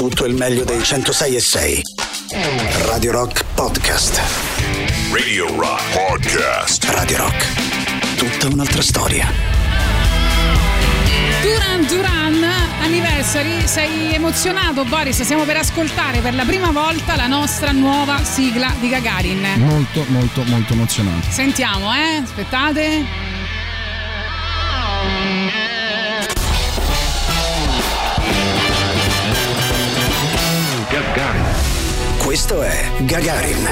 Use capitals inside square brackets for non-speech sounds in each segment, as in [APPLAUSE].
Tutto il meglio dei 106 e 6. Radio Rock Podcast. Radio Rock Podcast. Radio Rock. Tutta un'altra storia. Duran Duran Anniversary, sei emozionato Boris? Stiamo per ascoltare per la prima volta la nostra nuova sigla di Gagarin. Molto, molto, molto emozionante. Sentiamo, eh? Aspettate. Questo è Gagarin.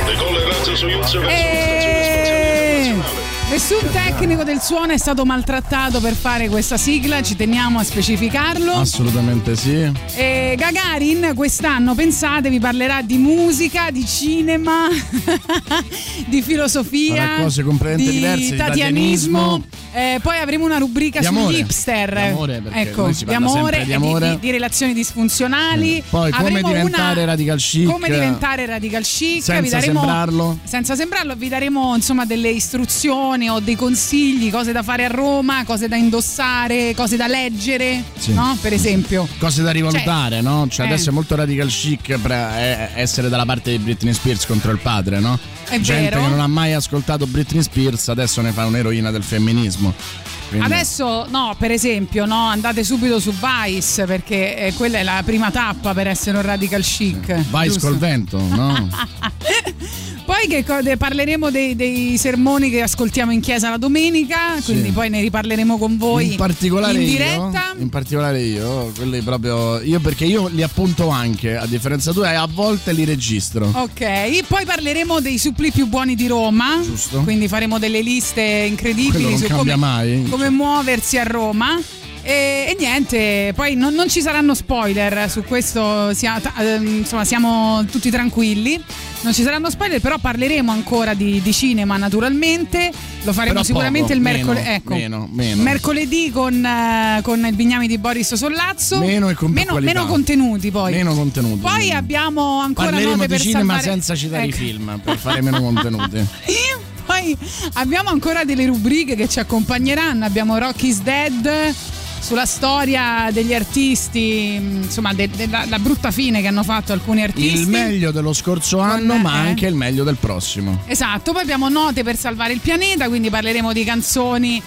E... Nessun tecnico del suono è stato maltrattato per fare questa sigla, ci teniamo a specificarlo. Assolutamente sì. E Gagarin quest'anno, pensate, vi parlerà di musica, di cinema, [LAUGHS] di filosofia, Farà cose completamente di diverse, di tatianismo. Eh, poi avremo una rubrica sugli hipster. Di amore, ecco, di amore, di amore. di, di relazioni disfunzionali. Eh, poi come diventare una- radical chic. Come diventare radical chic. Senza vi daremo, sembrarlo. Senza sembrarlo, vi daremo insomma delle istruzioni o dei consigli, cose da fare a Roma, cose da indossare, cose da leggere, Sì. no? Per esempio. Cose da rivalutare, no? Cioè, eh. adesso è molto radical chic per eh, essere dalla parte di Britney Spears contro il padre, no? È Gente vero. che non ha mai ascoltato Britney Spears adesso ne fa un'eroina del femminismo. Quindi- Adesso no, per esempio, no, andate subito su Vice perché eh, quella è la prima tappa per essere un radical chic. Vai giusto? col vento, no? [LAUGHS] Poi che co- parleremo dei, dei sermoni che ascoltiamo in chiesa la domenica, quindi poi ne riparleremo con voi in particolare in io, diretta. in particolare io, quelli proprio io perché io li appunto anche, a differenza tua, e a volte li registro. Ok, poi parleremo dei suppli più buoni di Roma. Giusto. Quindi faremo delle liste incredibili su come, mai. come muoversi a Roma. E, e niente, poi non, non ci saranno spoiler su questo, sia- ehm, insomma siamo tutti tranquilli. Non ci saranno spoiler, però parleremo ancora di, di cinema naturalmente. Lo faremo Però sicuramente poco, il mercoledì. Ecco, meno, meno. mercoledì con, eh, con il Bignami di Boris Sollazzo. Meno e con meno, meno contenuti poi. Meno contenuti. Poi abbiamo ancora Parleremo note di per cinema salvare... senza citare Ecco. i film per fare meno contenuti. [LAUGHS] Poi abbiamo ancora delle rubriche che ci accompagneranno. Abbiamo Rocky's Dead sulla storia degli artisti, mh, insomma, de- della la brutta fine che hanno fatto alcuni artisti. Il meglio dello scorso anno, Con- ma eh. anche il meglio del prossimo. Esatto, poi abbiamo note per salvare il pianeta, quindi parleremo di canzoni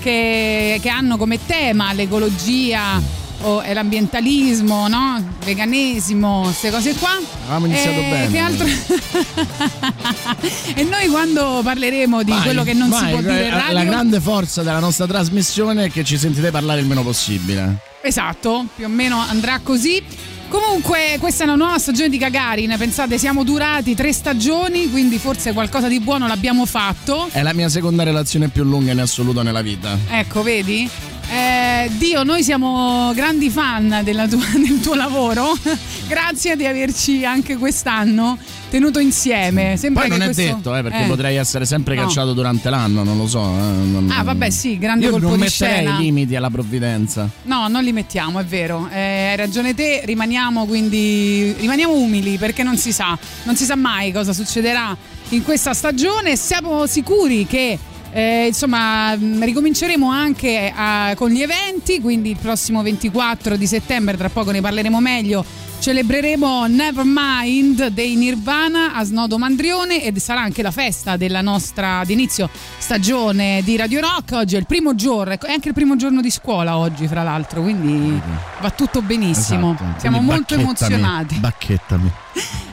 che, che hanno come tema l'ecologia o è l'ambientalismo, no? Veganesimo, queste cose qua. Avevamo iniziato Eh, bene. Che altro? [LAUGHS] e noi quando parleremo di Vai, quello che non si vai, può dire in radio. La grande forza della nostra trasmissione è che ci sentite parlare il meno possibile. Esatto, più o meno andrà così. Comunque, questa è una nuova stagione di Gagarin. Pensate, siamo durati tre stagioni, quindi forse qualcosa di buono l'abbiamo fatto. È la mia seconda relazione più lunga in assoluto nella vita. Ecco, vedi? Eh, Dio, noi siamo grandi fan tua- [LAUGHS] del tuo lavoro. [LAUGHS] Grazie di averci anche quest'anno tenuto insieme. Sembra Poi non è questo- detto, eh, perché eh. potrei essere sempre No. cacciato durante l'anno, non lo so. eh, non- Ah, vabbè, sì, grande Io colpo non di metterei scena. limiti alla provvidenza. No, non li mettiamo, è vero. Eh, hai ragione te, rimaniamo quindi rimaniamo umili perché non si sa, non si sa mai cosa succederà in questa stagione. Siamo sicuri che eh, insomma mh, ricominceremo anche a- con gli eventi, quindi il prossimo 24 di settembre, tra poco ne parleremo meglio. Celebreremo Nevermind dei Nirvana a Snodo Mandrione ed sarà anche la festa della nostra di inizio stagione di Radio Rock. Oggi è il primo giorno, è anche il primo giorno di scuola oggi, fra l'altro, quindi va tutto benissimo. Esatto. Siamo molto emozionati. Bacchettami. [LAUGHS]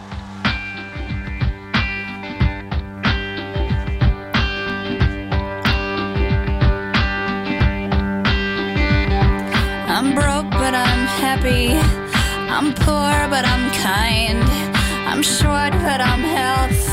but I'm kind. I'm short, but I'm healthy.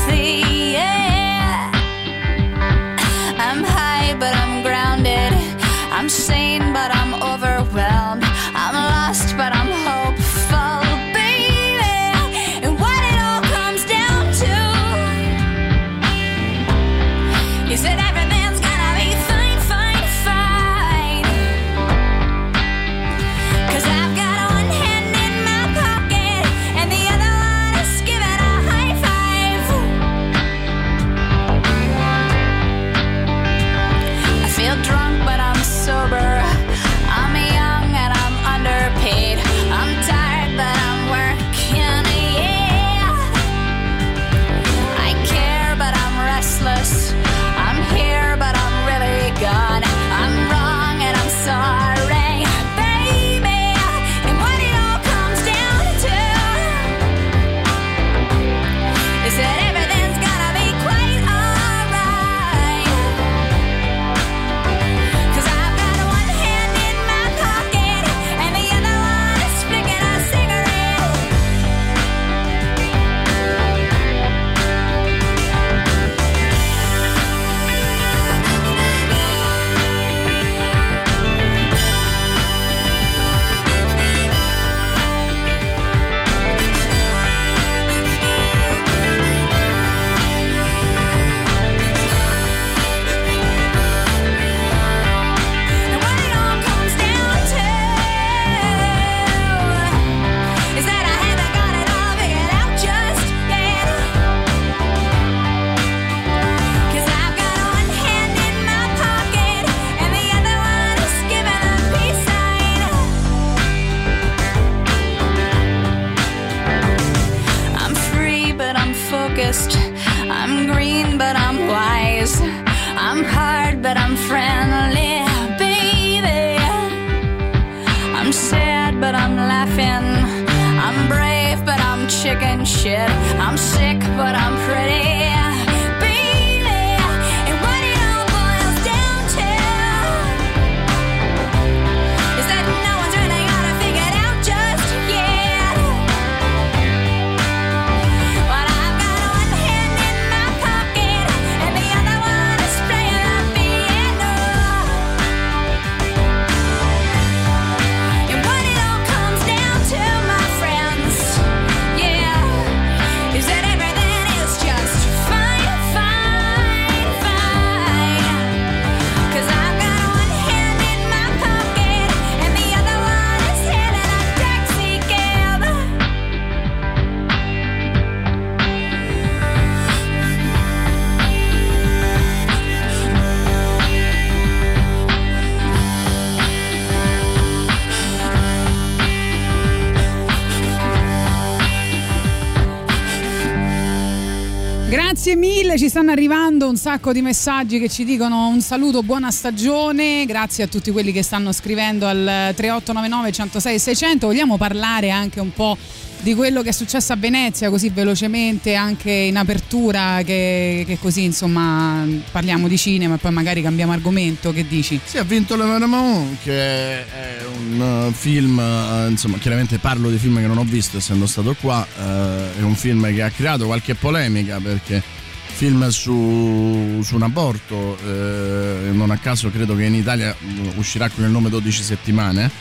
Ci stanno arrivando un sacco di messaggi che ci dicono un saluto, buona stagione, grazie a tutti quelli che stanno scrivendo al 3899 106 600, vogliamo parlare anche un po' di quello che è successo a Venezia così velocemente anche in apertura che, che così insomma parliamo di cinema e poi magari cambiamo argomento, che dici? Sì, ha vinto Le Paramount, che è un uh, film, uh, insomma, chiaramente parlo di film che non ho visto essendo stato qua, uh, è un film che ha creato qualche polemica perché film su, su un aborto, eh, non a caso credo che in Italia mm, uscirà con il nome 12 settimane.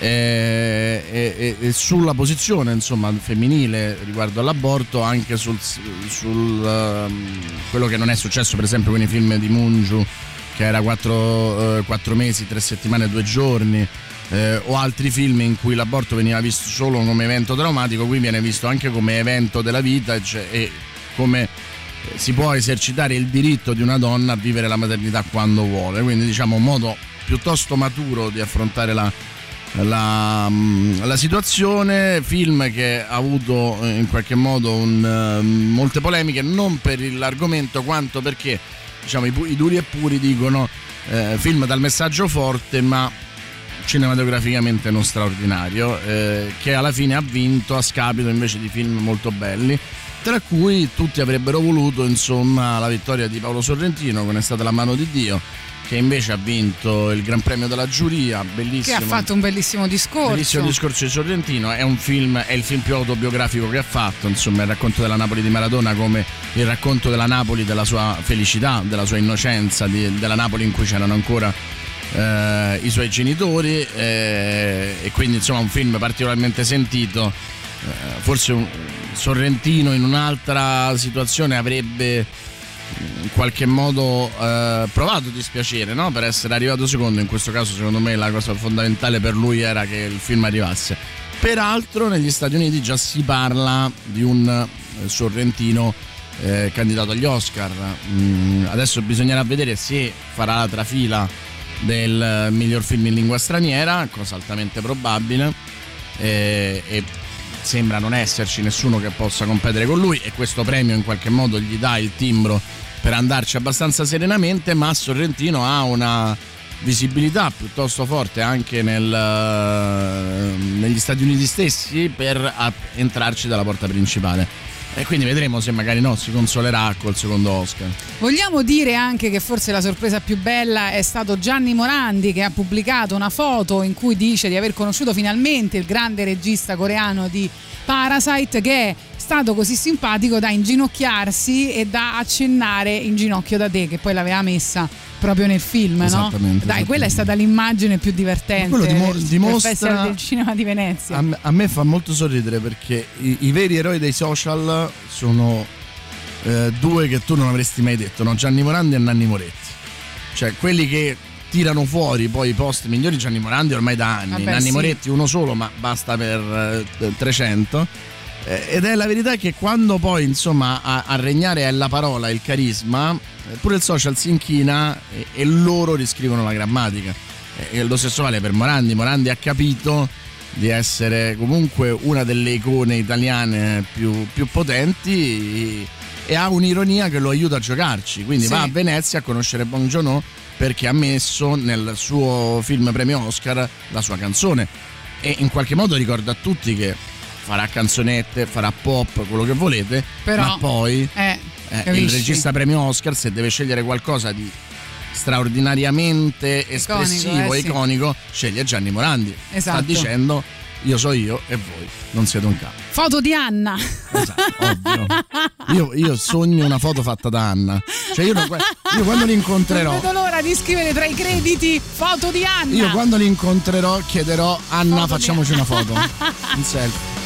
E, e- e sulla posizione insomma femminile riguardo all'aborto anche sul, sul um, quello che non è successo per esempio con i film di Mungiu che era 4 mesi, 3 settimane, 2 giorni eh, o altri film in cui l'aborto veniva visto solo come evento traumatico qui viene visto anche come evento della vita e, cioè- e come si può esercitare il diritto di una donna a vivere la maternità quando vuole quindi diciamo un modo piuttosto maturo di affrontare la, la, mm, la situazione, film che ha avuto eh, in qualche modo un, eh, molte polemiche, non per l'argomento quanto perché diciamo, i, i duri e puri dicono eh, film dal messaggio forte ma cinematograficamente non straordinario, eh, che alla fine ha vinto a scapito invece di film molto belli. Tra cui tutti avrebbero voluto insomma la vittoria di Paolo Sorrentino con È stata la mano di Dio, che invece ha vinto il Gran Premio della giuria, Che bellissimo. ha fatto un bellissimo discorso. Bellissimo discorso di Sorrentino, è un film, è il film più autobiografico che ha fatto, insomma, il racconto della Napoli di Maradona come il racconto della Napoli, della sua felicità, della sua innocenza, di- della Napoli in cui c'erano ancora eh, i suoi genitori eh, e quindi insomma un film particolarmente sentito. Eh, forse un Sorrentino in un'altra situazione avrebbe in qualche modo eh, provato dispiacere no? per essere arrivato secondo in questo caso secondo me la cosa fondamentale per lui era che il film arrivasse peraltro negli Stati Uniti già si parla di un eh, sorrentino eh, candidato agli Oscar Mm, adesso bisognerà vedere se farà la trafila del miglior film in lingua straniera cosa altamente probabile eh, e sembra non esserci nessuno che possa competere con lui e questo premio in qualche modo gli dà il timbro per andarci abbastanza serenamente, ma Sorrentino ha una visibilità piuttosto forte anche nel, eh, negli Stati Uniti stessi per entrarci dalla porta principale. E quindi vedremo se magari no, si consolerà col secondo Oscar. Vogliamo dire anche che forse la sorpresa più bella è stato Gianni Morandi che ha pubblicato una foto in cui dice di aver conosciuto finalmente il grande regista coreano di Parasite che è stato così simpatico da inginocchiarsi e da accennare in ginocchio da te che poi l'aveva messa proprio nel film, no? Esattamente, Dai, quella è stata l'immagine più divertente quello dimo- del- dimostra- del Cinema di Venezia. A me, a me fa molto sorridere perché i, i veri eroi dei social sono eh, due che tu non avresti mai detto, no? Gianni Morandi e Nanni Moretti. Cioè quelli che tirano fuori poi i post migliori Gianni Morandi ormai da anni, Vabbè, Nanni sì. Moretti uno solo ma basta per eh, 300. Eh, ed è la verità che quando poi insomma a, a regnare è la parola, il carisma, eh, pure il social si inchina e, e loro riscrivono la grammatica. E lo stesso vale per Morandi, Morandi ha capito di essere comunque una delle icone italiane più, più potenti e ha un'ironia che lo aiuta a giocarci. Quindi Sì. va a Venezia a conoscere Bong Joon-ho perché ha messo nel suo film premio Oscar la sua canzone e in qualche modo ricorda a tutti che farà canzonette, farà pop, quello che volete, Però, ma poi Eh, eh, il regista premio Oscar se deve scegliere qualcosa di straordinariamente espressivo, eh, sì. iconico, sceglie Gianni Morandi. Esatto. Sta dicendo io so io e voi non siete un capo. Foto di Anna. Esatto, ovvio. Io, io sogno una foto fatta da Anna. Cioè io, non- io quando Non l'incontrerò, vedo l'ora di scrivere tra i crediti foto di Anna. io quando l'incontrerò chiederò Anna Foto facciamoci Anna." una foto. [LAUGHS] Un selfie.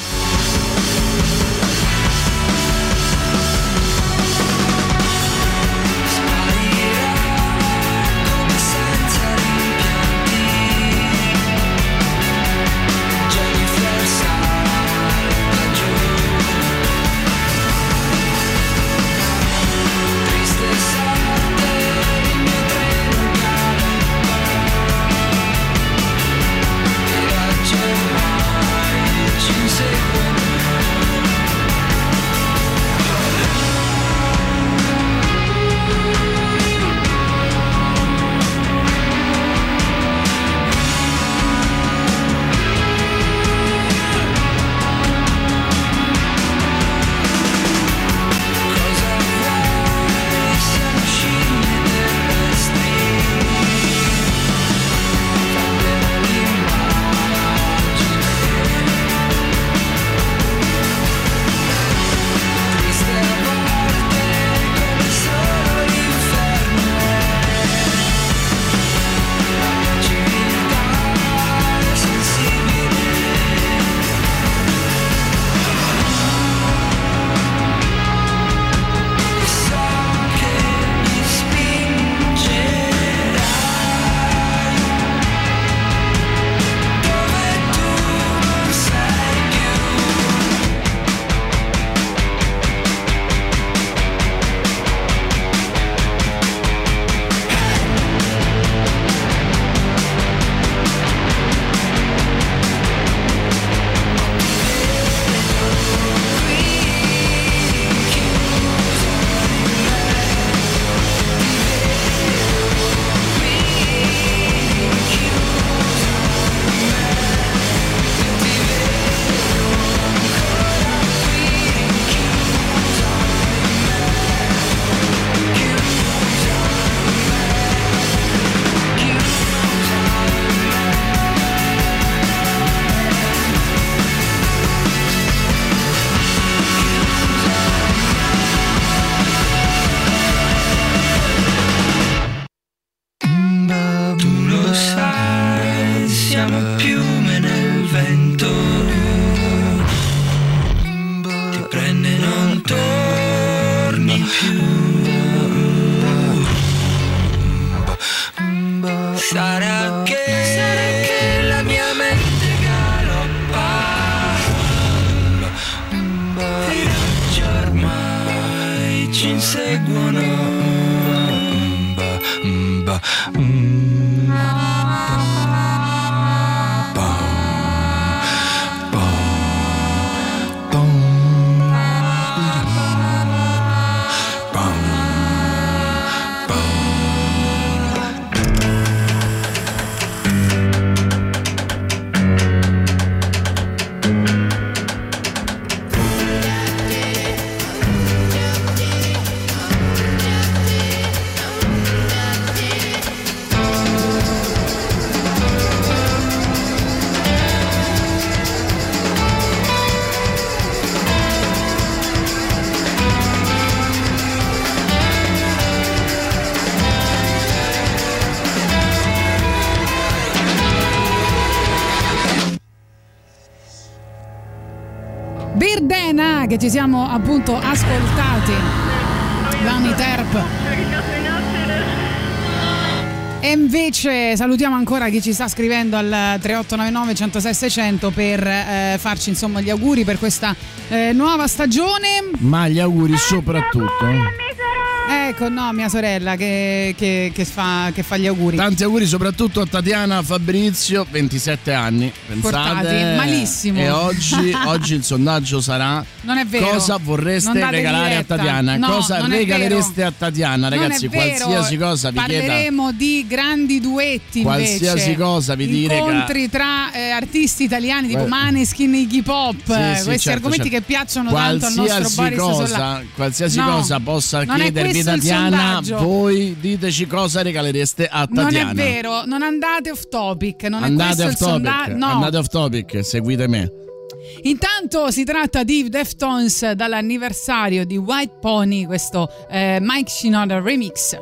Ci siamo appunto ascoltati. Vanny Terp. E invece salutiamo ancora chi ci sta scrivendo al 3899 106 600 per eh, farci insomma gli auguri per questa eh, nuova stagione. Ma gli auguri soprattutto. Ecco, no, mia sorella che, che- che fa, che fa gli auguri. Tanti auguri soprattutto a Tatiana Fabrizio, 27 anni. Pensate, Portati, malissimo. E oggi, [LAUGHS] oggi il sondaggio sarà Non è vero. cosa vorreste regalare diretta. a Tatiana? No, cosa regalereste a Tatiana? Ragazzi, qualsiasi cosa vi chieda. Parleremo di grandi duetti Qualsiasi invece. cosa vi dire, Incontri tra eh, artisti italiani tipo Que- Maneskin Iggy Pop. Sì, sì, Questi certo, argomenti certo. che piacciono tanto al nostro Qualsiasi Boris cosa, qualsiasi No, cosa possa chiedervi il Tatiana, voi diteci cosa regalereste a Non Tatiana. è vero, non andate off topic, non è Andate questo off topic, sondaggio. No. andate off topic, seguite me. Intanto si tratta di Deftones dall'anniversario di White Pony, questo eh, Mike Shinoda remix.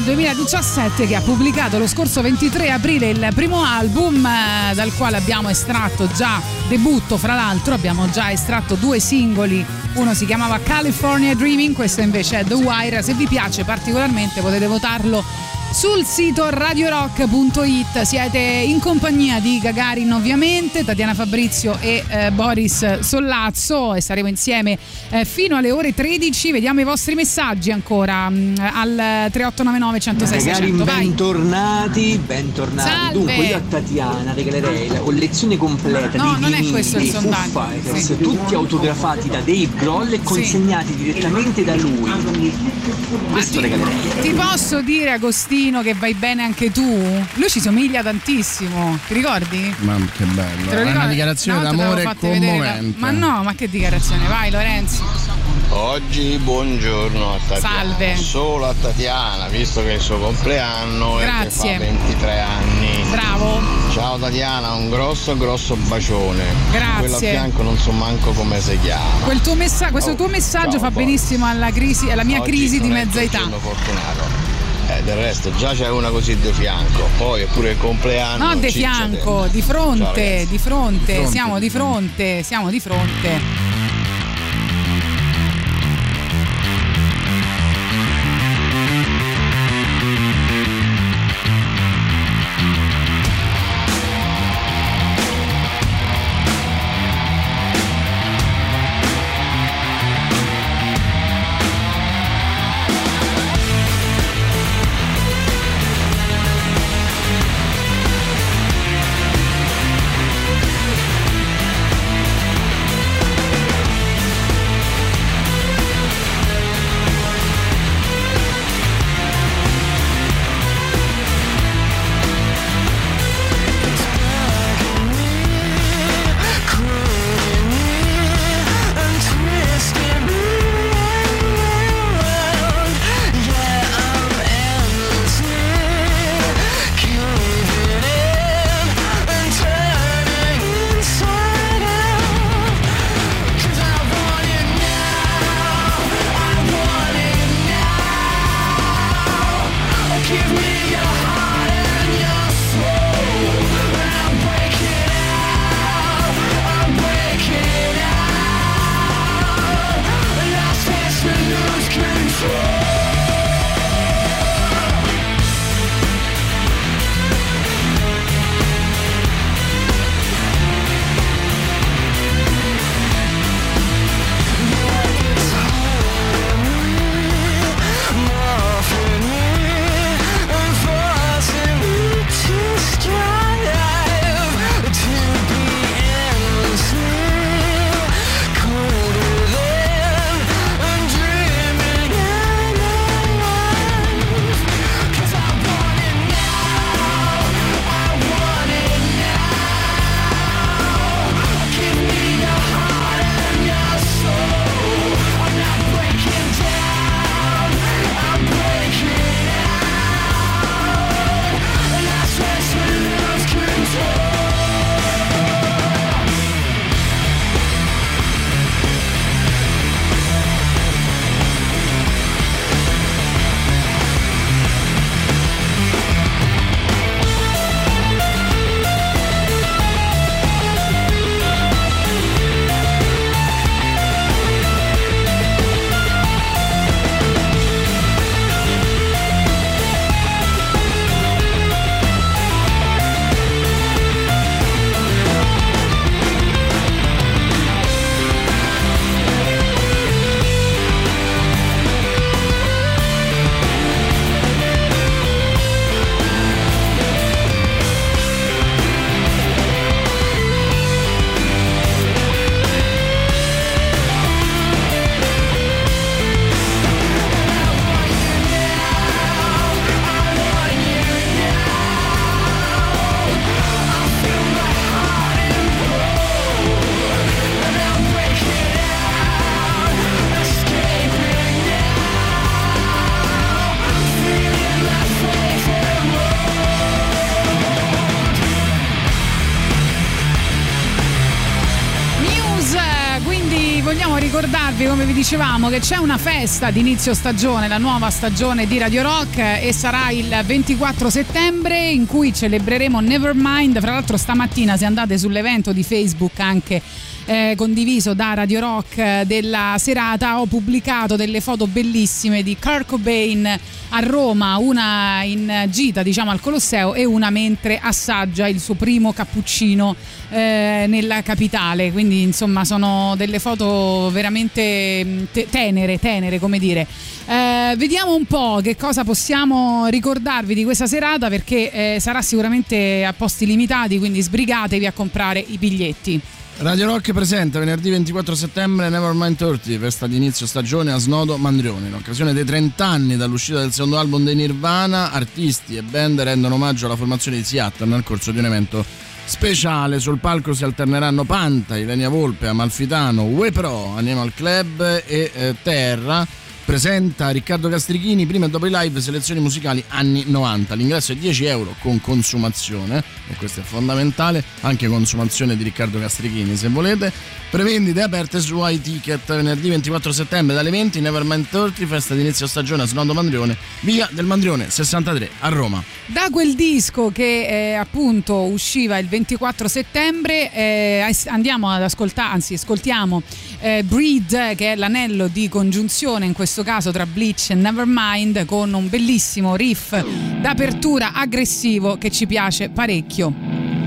Dal 2017 che ha pubblicato lo scorso 23 aprile il primo album eh, dal quale abbiamo estratto già debutto fra l'altro abbiamo già estratto due singoli. Uno si chiamava California Dreaming questo invece è The Wire. Se vi piace particolarmente potete votarlo sul sito radiorock.it siete in compagnia di Gagarin ovviamente, Tatiana Fabrizio e eh, Boris Sollazzo e saremo insieme eh, fino alle ore 13. Vediamo i vostri messaggi ancora mm, al 3899 106 Magari 600. Vai. bentornati, bentornati. Salve. Dunque io a Tatiana regalerei la collezione completa No, dei non è vinili questo il Foo sondaggio. Fighters, Sì. tutti autografati da Dave Grohl e consegnati direttamente da lui. Questo regalerei. Ti posso dire Agostino che vai bene anche tu? Lui ci somiglia tantissimo, ti ricordi? Ma che bello. È una dichiarazione te d'amore vedere la- commovente. Ma no, ma che dichiarazione? Vai Lorenzo. Oggi buongiorno a Tatiana. Salve. Solo a Tatiana, visto che è il suo compleanno Grazie. e che fa 23 anni. Bravo. Ciao Tatiana, un grosso grosso bacione. Grazie. Quello a fianco non so manco come si chiama. Quel tuo messa- questo Oh, tuo messaggio ciao, fa Boris. benissimo alla, crisi, alla mia Oggi crisi di mezza età. sono fortunato. Eh, del resto già c'è una così di fianco, poi è pure il compleanno. No, di fianco, di Ciao, fronte, ragazzi. di fronte, fronte, siamo di di fronte, siamo di fronte. Come vi dicevamo, che c'è una festa di inizio stagione, la nuova stagione di Radio Rock e sarà il 24 settembre in cui celebreremo Nevermind. Fra l'altro stamattina se andate sull'evento di Facebook anche eh, condiviso da Radio Rock eh, della serata ho pubblicato delle foto bellissime di Kurt Cobain a Roma, una in gita diciamo al Colosseo e una mentre assaggia il suo primo cappuccino eh, nella capitale, quindi insomma sono delle foto veramente mm, te- tenere, tenere come dire. Eh, vediamo un po' che cosa possiamo ricordarvi di questa serata perché eh, sarà sicuramente a posti limitati, quindi sbrigatevi a comprare i biglietti. Radio Rock presenta venerdì 24 settembre Nevermind 30, festa di inizio stagione a Snodo Mandrione. In occasione dei 30 anni dall'uscita del secondo album dei Nirvana, artisti e band rendono omaggio alla formazione di Seattle nel corso di un evento speciale. Sul palco si alterneranno Panta, Ilenia Volpe, Amalfitano, We Pro, Animal Club e eh, Terra. Presenta Riccardo Castrichini prima e dopo i live selezioni musicali anni 90. L'ingresso è 10 euro con consumazione e questo è fondamentale, anche consumazione di Riccardo Castrichini se volete. Prevendite aperte su iTicket venerdì 24 settembre dalle 20 Nevermind 30, festa di inizio stagione a Snodo Mandrione, via del Mandrione 63 a Roma. Da quel disco che eh, appunto usciva il 24 settembre eh, andiamo ad ascoltare, anzi ascoltiamo eh, Breed che è l'anello di congiunzione in questo caso tra Bleach e Nevermind con un bellissimo riff d'apertura aggressivo che ci piace parecchio.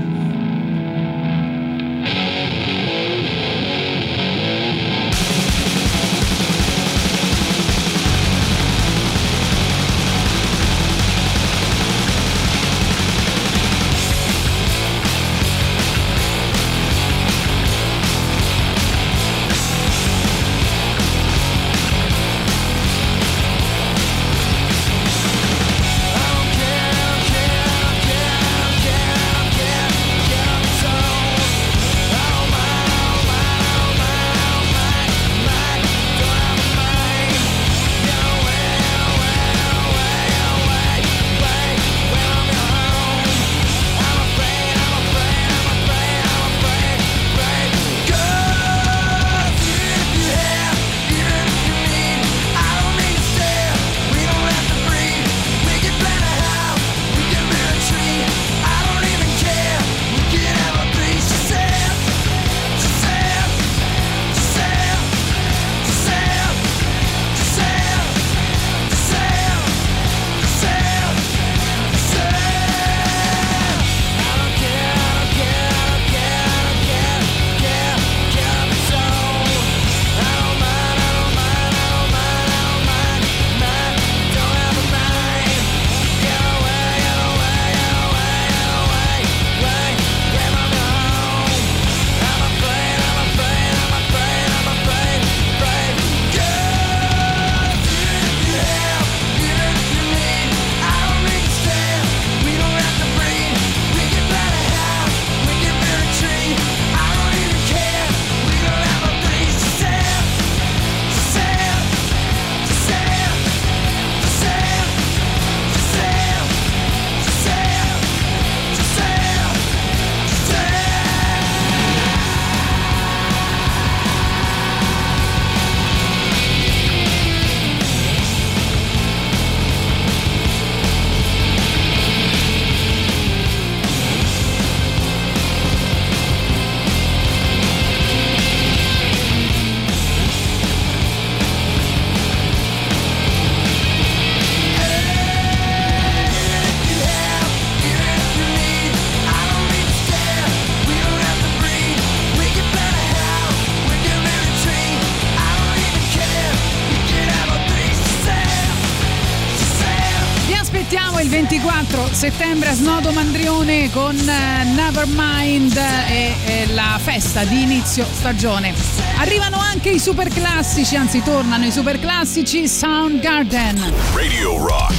24 settembre a Snodo Mandrione con eh, Nevermind e la festa di inizio stagione. Arrivano anche i super classici, anzi tornano i super classici Soundgarden. Radio Rock.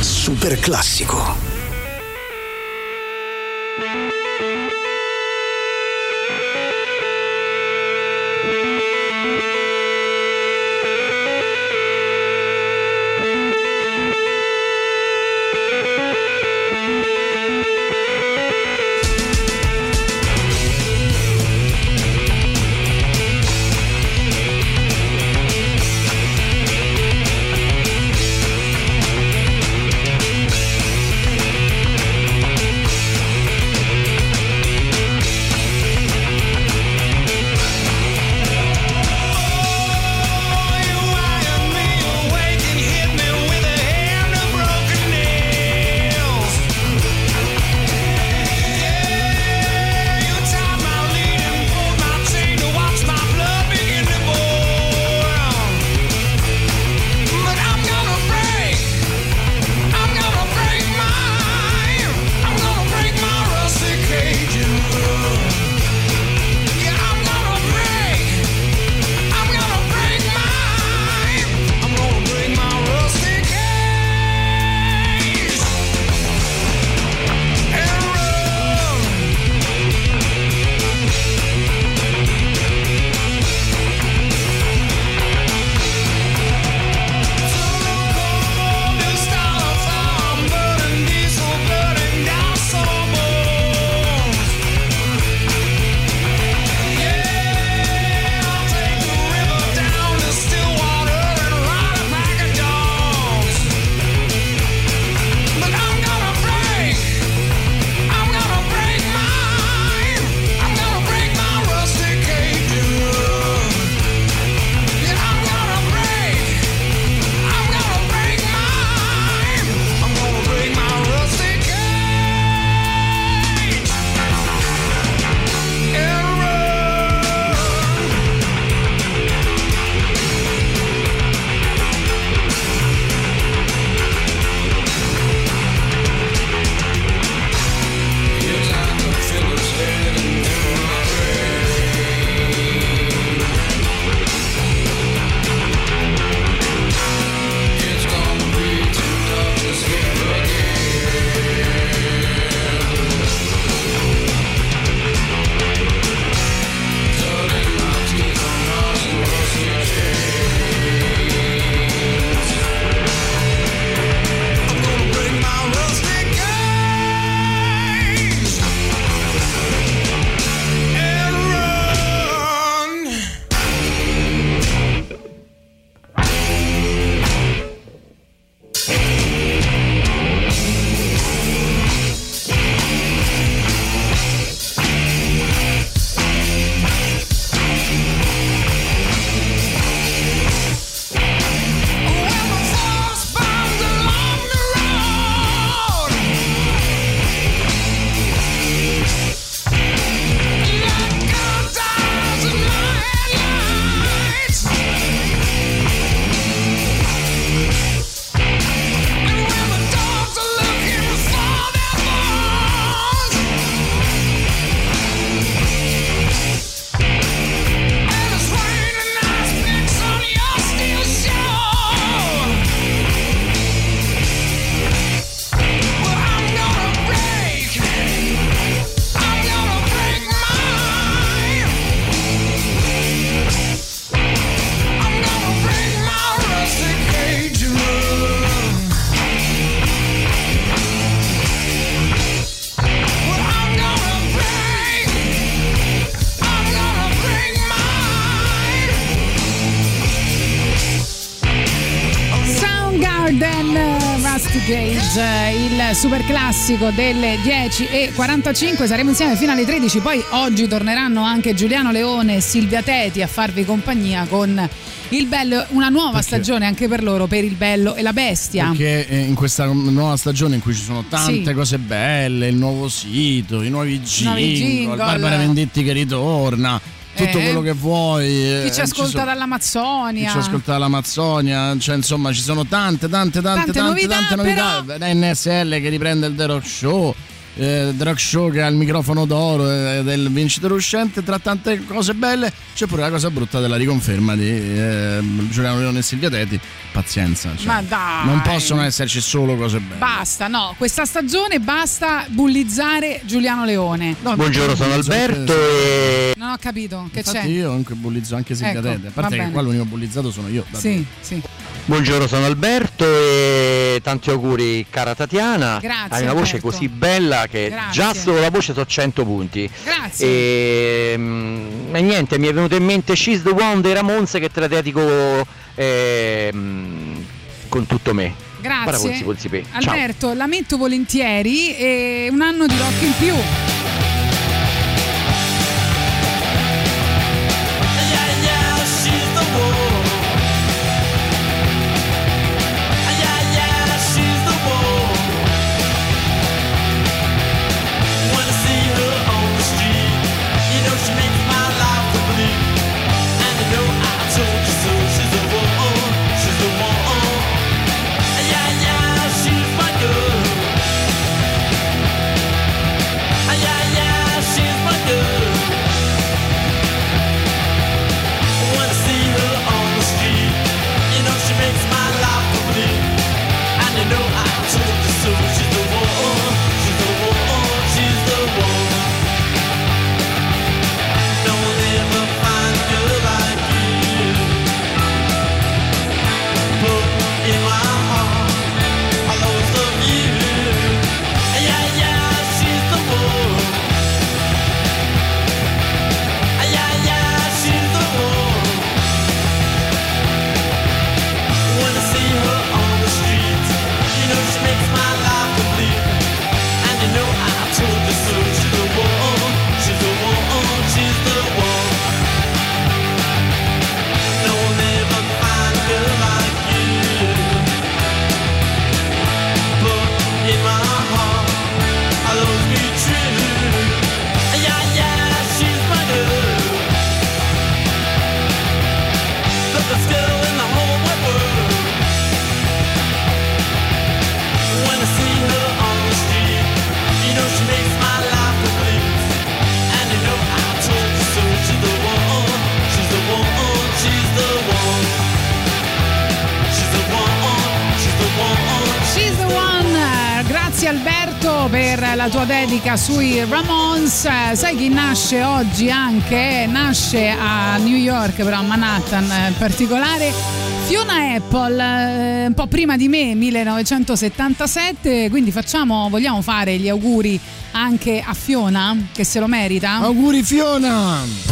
Super classico. Classico delle 10.45. Saremo insieme fino alle 13. Poi oggi torneranno anche Giuliano Leone e Silvia Teti a farvi compagnia con il bello, una nuova Perché? stagione anche per loro, per il bello e la bestia. Perché eh, in questa nuova stagione in cui ci sono tante Sì. cose belle, il nuovo sito, i nuovi jingle, Nuovi jingle. Barbara Venditti che ritorna, tutto Eh. quello che vuoi. eh, Chi ci ci ascolta dall'Amazzonia. Chi ci ascolta dall'Amazzonia, cioè insomma ci sono tante tante tante Tante tante novità. NSL che riprende il The Rock Show. eh, The Rock Show che ha il microfono d'oro eh, del vincitore uscente tra tante cose belle c'è pure la cosa brutta della riconferma di eh, Giuliano Leone e Silvia Teti pazienza cioè, Ma dai. non possono esserci solo cose belle Basta, no, questa stagione basta bullizzare Giuliano Leone. Buongiorno, sono Alberto e Non ho capito che infatti c'è. io comunque bullizzo anche Silvia Ecco, Teti a parte che qua l'unico bullizzato sono io Sì, sì. buongiorno, sono Alberto e tanti auguri cara Tatiana. Grazie, Hai una voce Alberto. così bella che Grazie. già solo la voce sono 100 punti. Grazie. E, mm, e niente, mi è venuto in mente She's the One dei Ramones che te la dedico ehm, con tutto me. Grazie. Alberto, lamento volentieri e un anno di rock in più. Dedica sui Ramones. Sai chi nasce oggi anche? Nasce a New York, però a Manhattan eh, in particolare. Fiona Apple, eh, un po' prima di me, 1977, quindi facciamo, vogliamo fare gli auguri anche a Fiona, che se lo merita? auguri Fiona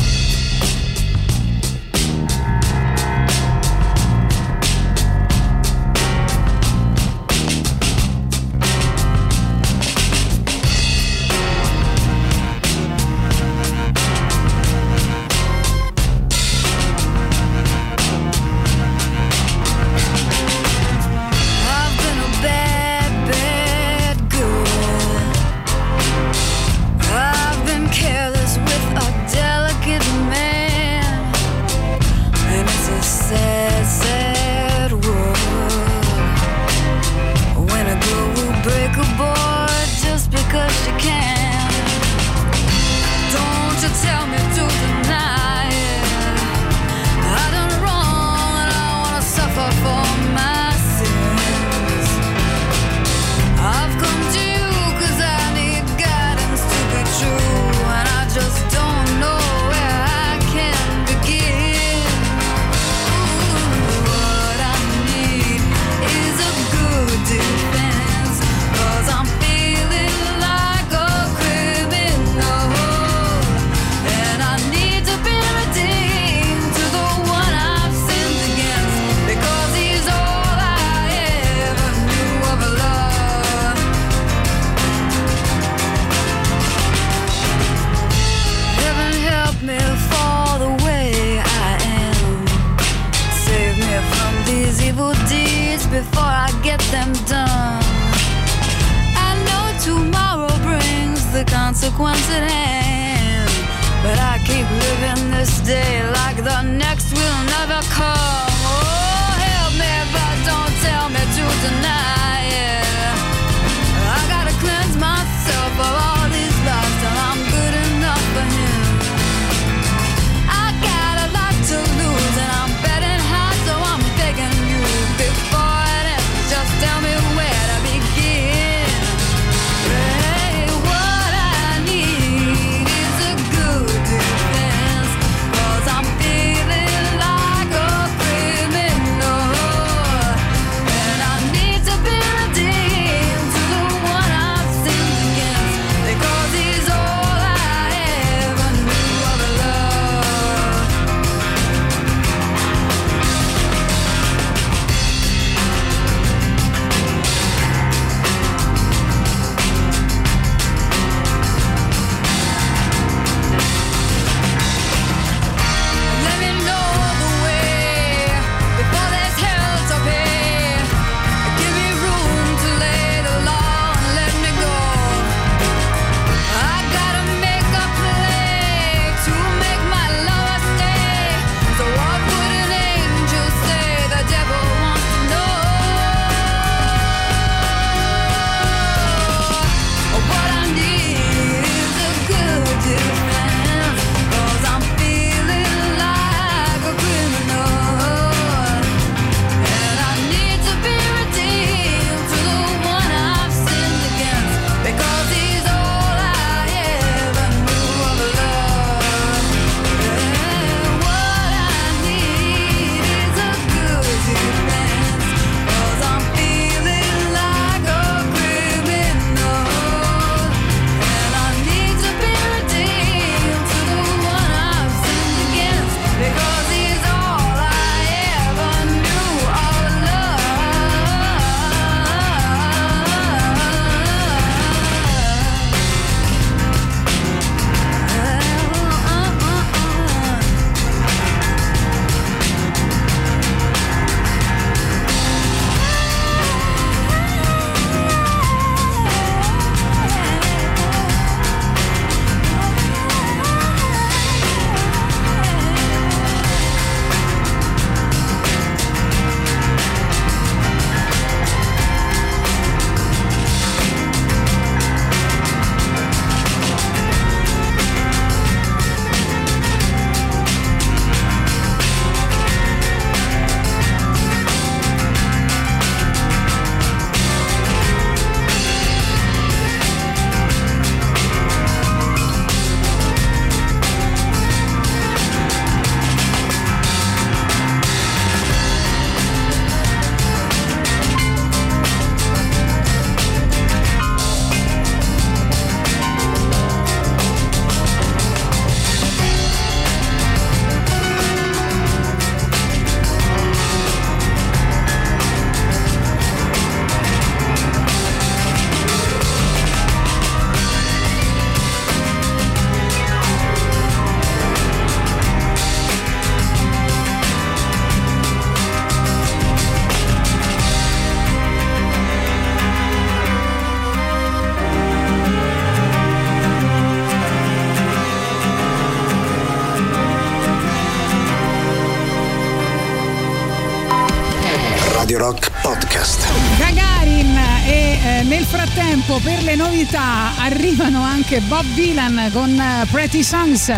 per le novità arrivano anche Bob Dylan con eh, Pretty Songs.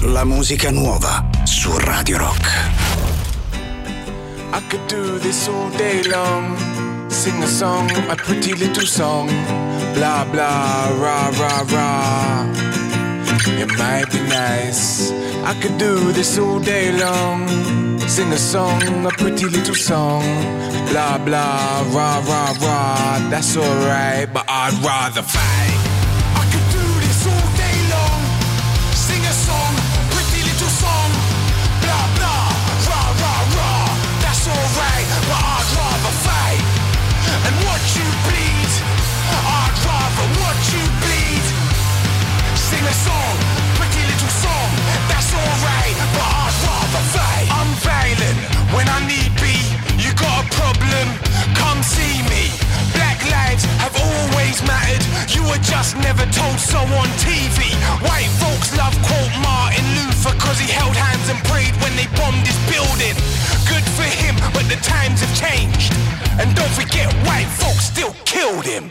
La musica nuova su Radio Rock. I could do this all day long. Sing a song, a pretty little song. Bla bla, ra ra ra. It might be nice. I could do this all day long. Sing a song, a pretty little song. Blah blah, rah rah rah. That's alright, but I'd rather fight. So on TV. White folks love quote Martin Luther cause he held hands and prayed when they bombed his building. Good for him, but the times have changed. And don't forget, white folks still killed him.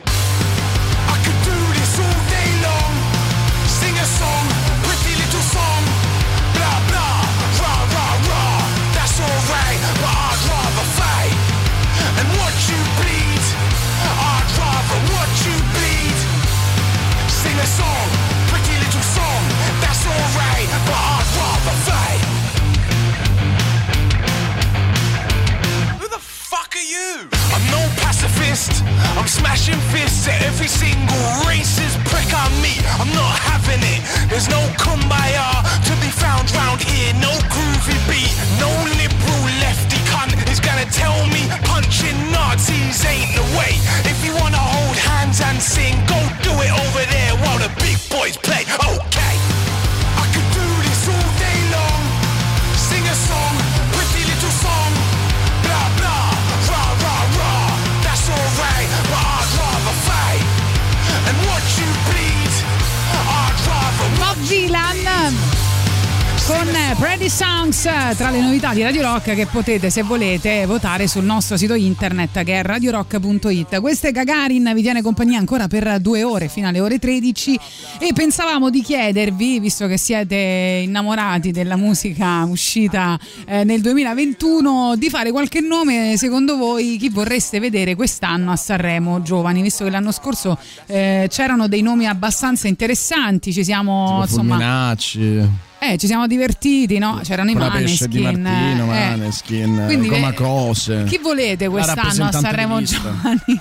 Eh, tra le novità di Radio Rock che potete se volete votare sul nostro sito internet che è radiorock.it questo è Gagarin vi tiene compagnia ancora per due ore fino alle ore 13 e pensavamo di chiedervi visto che siete innamorati della musica uscita eh, nel 2021 di fare qualche nome secondo voi chi vorreste vedere quest'anno a Sanremo giovani? Visto che l'anno scorso eh, c'erano dei nomi abbastanza interessanti ci siamo Tipo insomma Fulminacci. Eh, ci siamo divertiti, no? C'erano i pesce di Maneskin. Martino, eh. Maneskin, Quindi, Coma eh, Cose. Chi volete quest'anno a Sanremo. Giovani?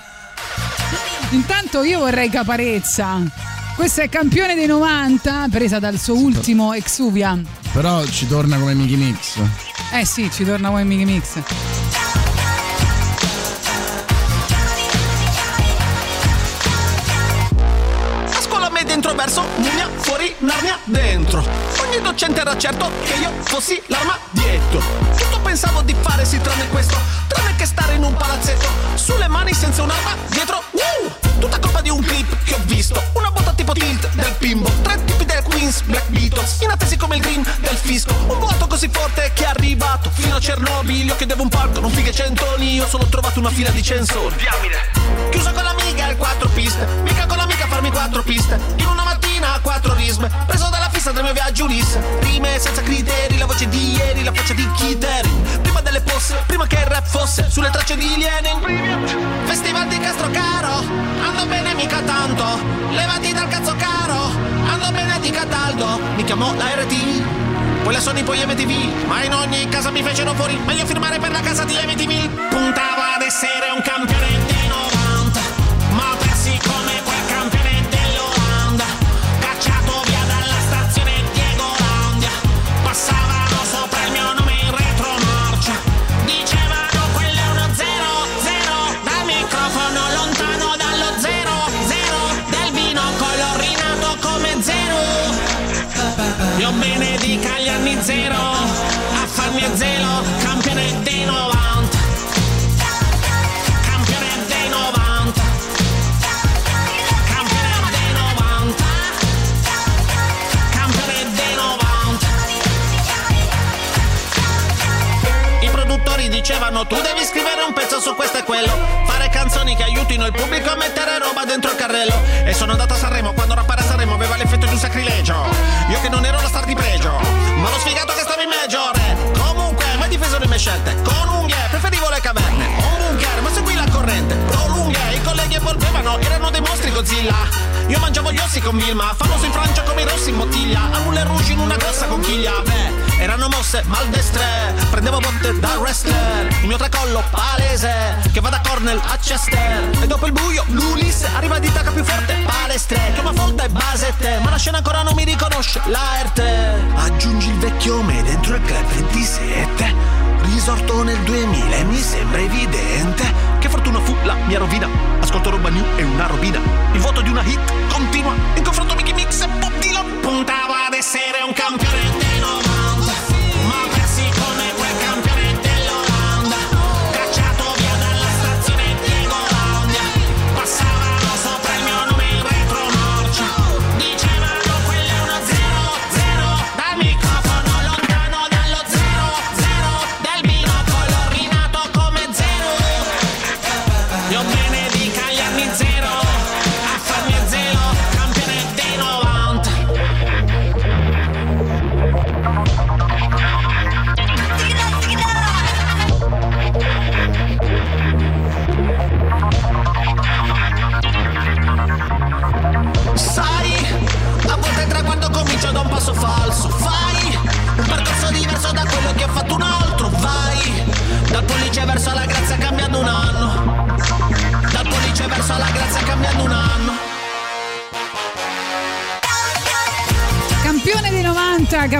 Intanto io vorrei Caparezza. Questo è campione dei 90, presa dal suo ultimo Exuvia. Però ci torna come Mickey Mix. Eh sì, ci torna come Mickey Mix. A scuola media introverso, Mugna, fuori, Narnia, dentro. Ogni docente era certo che io fossi l'arma dietro. Tutto pensavo di fare sì tranne questo, tranne che stare in un palazzetto, sulle mani senza un'arma dietro. Uh! Tutta colpa di un clip che ho visto, una botta tipo tilt del bimbo, tre tipi del Queens, Black Beatles, inattesi come il green del fisco. Un vuoto così forte che è arrivato fino a Chernobyl, io chiedevo un palco, non fighe centoni, io solo ho trovato una fila di censori. Diamine. Chiuso con l'amica il quattro piste, mica con l'amica farmi quattro piste. In una mattina quattro risme, preso dalla fissa del mio viaggio Ulisse. Rime senza criteri, la voce di ieri, la faccia di Kiterin. Prima delle posse, prima che il rap fosse sulle tracce di Lenin. Festival di Castrocaro, ando bene mica tanto. Levati dal cazzo caro, ando bene di Cataldo. Mi chiamò la RT. Poi la Sony, poi MTV Ma in ogni casa mi fecero fuori Meglio firmare per la casa di MTV Puntava ad essere un campione io benedica gli anni zero a farmi zelo, campione dei 90. Campione dei 90. Campione dei 90. Campione dei 90. I produttori dicevano tu devi scrivere un pezzo su questo e quello Fare canzoni che aiutino il pubblico a mettere roba dentro il carrello. E sono andato a Sanremo quando rappare a Sanremo aveva l'effetto di un sacrilegio. Io che non ero la star di pregio Ma lo sfigato che stava in maggiore Comunque mai difeso le mie scelte Con unghie preferivo le caverne i colleghi evolvevano Erano dei mostri Godzilla io mangiavo gli ossi con Vilma, famoso in Francia come i rossi in bottiglia, a Moulin Rouge in una grossa conchiglia. Beh, erano mosse maldestre, prendevo botte da wrestler, il mio tracollo palese, che va da Cornell a Chester. E dopo il buio, l'Ulisse arriva di tacca più forte, palestre, chiama folta e basette, ma la scena ancora non mi riconosce, l'arte. Aggiungi il vecchio me dentro il club 27. Risorto nel 2000 e mi sembra evidente Che fortuna fu la mia rovina. Ascolto roba new e una robina. Il vuoto di una hit continua In confronto Mickey Mix e Bob Dylan. Puntava ad essere un campione dei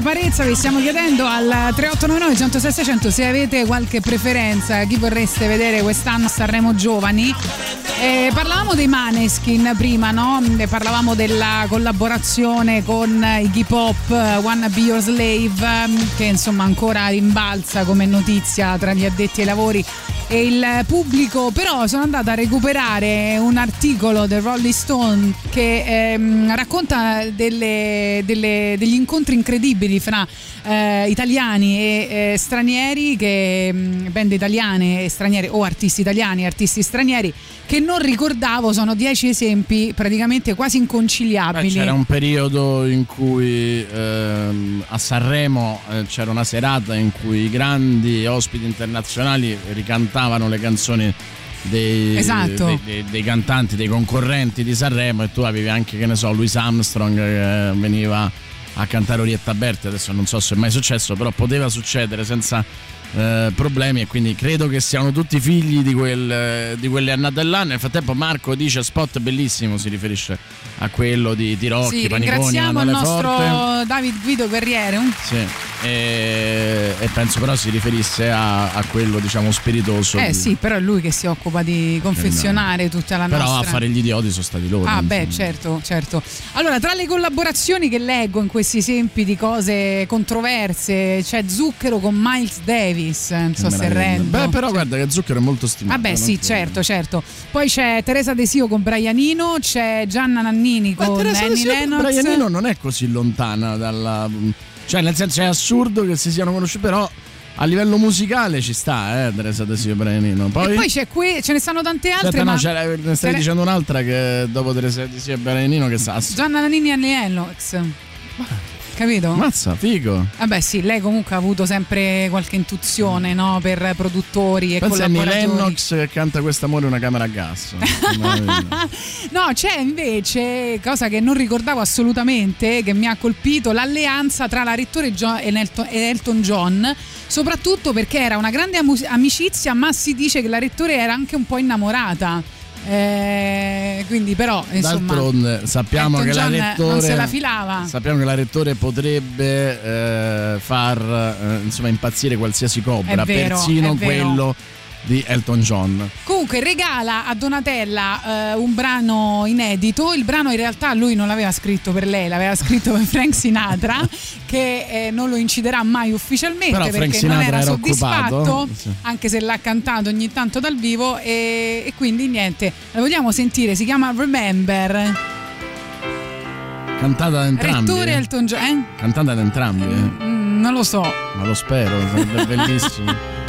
90, Caparezza, vi stiamo chiedendo al 3899 106 600 se avete qualche preferenza, chi vorreste vedere quest'anno a Sanremo Giovani. Eh, parlavamo dei Maneskin prima, no? Parlavamo della collaborazione con Iggy Pop, Wanna Be Your Slave, che insomma ancora rimbalza come notizia tra gli addetti ai lavori e il pubblico, però sono andata a recuperare un articolo del Rolling Stone che ehm, racconta delle- delle- degli incontri incredibili fra eh, italiani e eh, stranieri, che, mh, band italiane e straniere o artisti italiani e artisti stranieri che non ricordavo, sono dieci esempi praticamente quasi Beh, inconciliabili. c'era un periodo in cui ehm, a Sanremo eh, c'era una serata in cui i grandi ospiti internazionali ricantavano le canzoni dei, Esatto. dei- dei- dei cantanti, dei concorrenti di Sanremo e tu avevi anche, che ne so, Louis Armstrong che veniva a cantare Orietta Berti, adesso non so se è mai successo, però poteva succedere senza eh, problemi e quindi credo che siano tutti figli di, quel, di quelle annate dell'anno. Nel frattempo Marco dice spot bellissimo, si riferisce a quello di Tirocchi, Sì, Paniconi, ringraziamo il nostro Forte. David Guido Guerriere. Sì, e, e penso però si riferisse a, a quello diciamo spiritoso. Eh di- sì, però è lui che si occupa di confezionare tutta la Però nostra. a fare gli idioti sono stati loro. Ah, insomma. beh, certo, certo. Allora, tra le collaborazioni che leggo in questi esempi di cose controverse, c'è Zucchero con Miles Davis. Non so se rendo. Beh, però guarda che Zucchero è molto stimato. Vabbè, sì, credo. certo, certo. Poi c'è Teresa Desio con Brianino, c'è Gianna Nannini Ma con Teresa Annie Lennox. Brianino non è così lontana dalla. Cioè, nel senso è assurdo che si siano conosciuti, però a livello musicale ci sta, eh, Teresa Desio e Brianino. Poi, E poi c'è qui, ce ne stanno tante altre. No, ma c'era- ne stai Tere- dicendo un'altra che dopo Teresa Desio e Brianino che sa. Gianna Nannini e Lennox. Capito? Mazza, figo. Vabbè sì, lei comunque ha avuto sempre qualche intuizione no, per produttori e Pensa a Annie collaboratori. Lennox che canta quest'amore una camera a gas. [LAUGHS] No, c'è invece, cosa che non ricordavo assolutamente, che mi ha colpito, l'alleanza tra la Rettore Jo- e Elton, John, soprattutto perché era una grande amicizia, ma si dice che la Rettore era anche un po' innamorata. Eh, quindi però, insomma... D'altronde sappiamo Elton che la rettore non se la filava. Sappiamo che la rettore potrebbe eh, far eh, insomma impazzire qualsiasi cobra, vero, persino quello di Elton John. Comunque regala a Donatella eh, un brano inedito, il brano in realtà lui non l'aveva scritto per lei, l'aveva scritto per Frank Sinatra [LAUGHS] che eh, non lo inciderà mai ufficialmente Però perché Frank non Sinatra era era soddisfatto, occupato. Anche se l'ha cantato ogni tanto dal vivo e, e quindi niente, la vogliamo sentire, si chiama Remember. Cantata da entrambi. Rettore eh? Elton John, eh? Cantata da entrambi, eh. Mm, non lo so. ma lo spero, sarebbe [LAUGHS] bellissimo.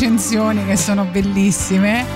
Recensioni che sono bellissime.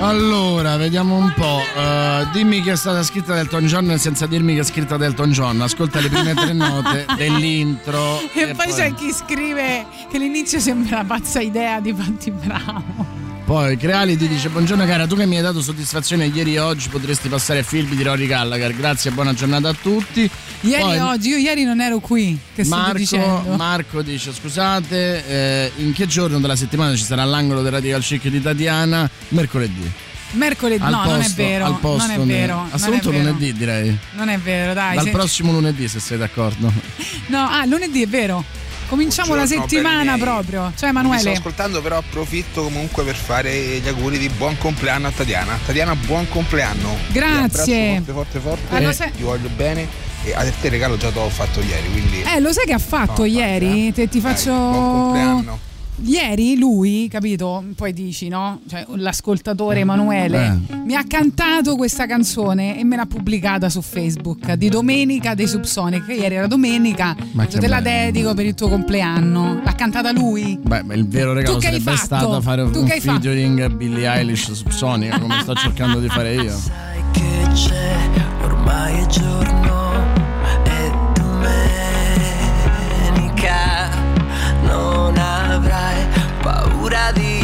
Allora, vediamo un po'. Eh, dimmi che è stata scritta da Elton John senza dirmi che è scritta da Elton John. Ascolta le prime tre note [LAUGHS] dell'intro. E, poi, c'è chi scrive che l'inizio sembra una pazza idea di Patti Bravo. Poi Creali ti dice: Buongiorno cara, tu che mi hai dato soddisfazione ieri e oggi potresti passare a film di Rory Gallagher. Grazie e buona giornata a tutti. Ieri Poi, oggi, io ieri non ero qui. Che Marco? Marco dice: Scusate, eh, in che giorno della settimana ci sarà l'angolo del Radical Chic di Tatiana? Mercoledì. Mercoledì, Al no, non è posto- vero. al posto non è vero. Assoluto non è vero. lunedì, direi. Non è vero, dai. Dal se- prossimo lunedì, se sei d'accordo. [LAUGHS] No, ah, lunedì è vero. Cominciamo la settimana proprio. Cioè, Vi sto Emanuele. ascoltando, però approfitto comunque per fare gli auguri di buon compleanno a Tatiana. Tatiana, buon compleanno. Grazie. Forte, forte, forte. Sai- Ti voglio bene. E a te regalo già te l'ho fatto ieri, quindi. Eh, lo sai che ha fatto ieri? Te, ti faccio. buon compleanno. Ieri lui, capito? Poi dici, no? Cioè, l'ascoltatore Emanuele mi ha cantato questa canzone e me l'ha pubblicata su Facebook di Domenica dei Subsonic. che Ieri era domenica, che te la dedico per il tuo compleanno. L'ha cantata lui. Beh, ma il vero regalo Tu che hai sarebbe fatto? stato fare Tu un che hai fatto? featuring a Billie Eilish su Sonica, come sto cercando di fare io. che c'è, ormai è giorno, paura di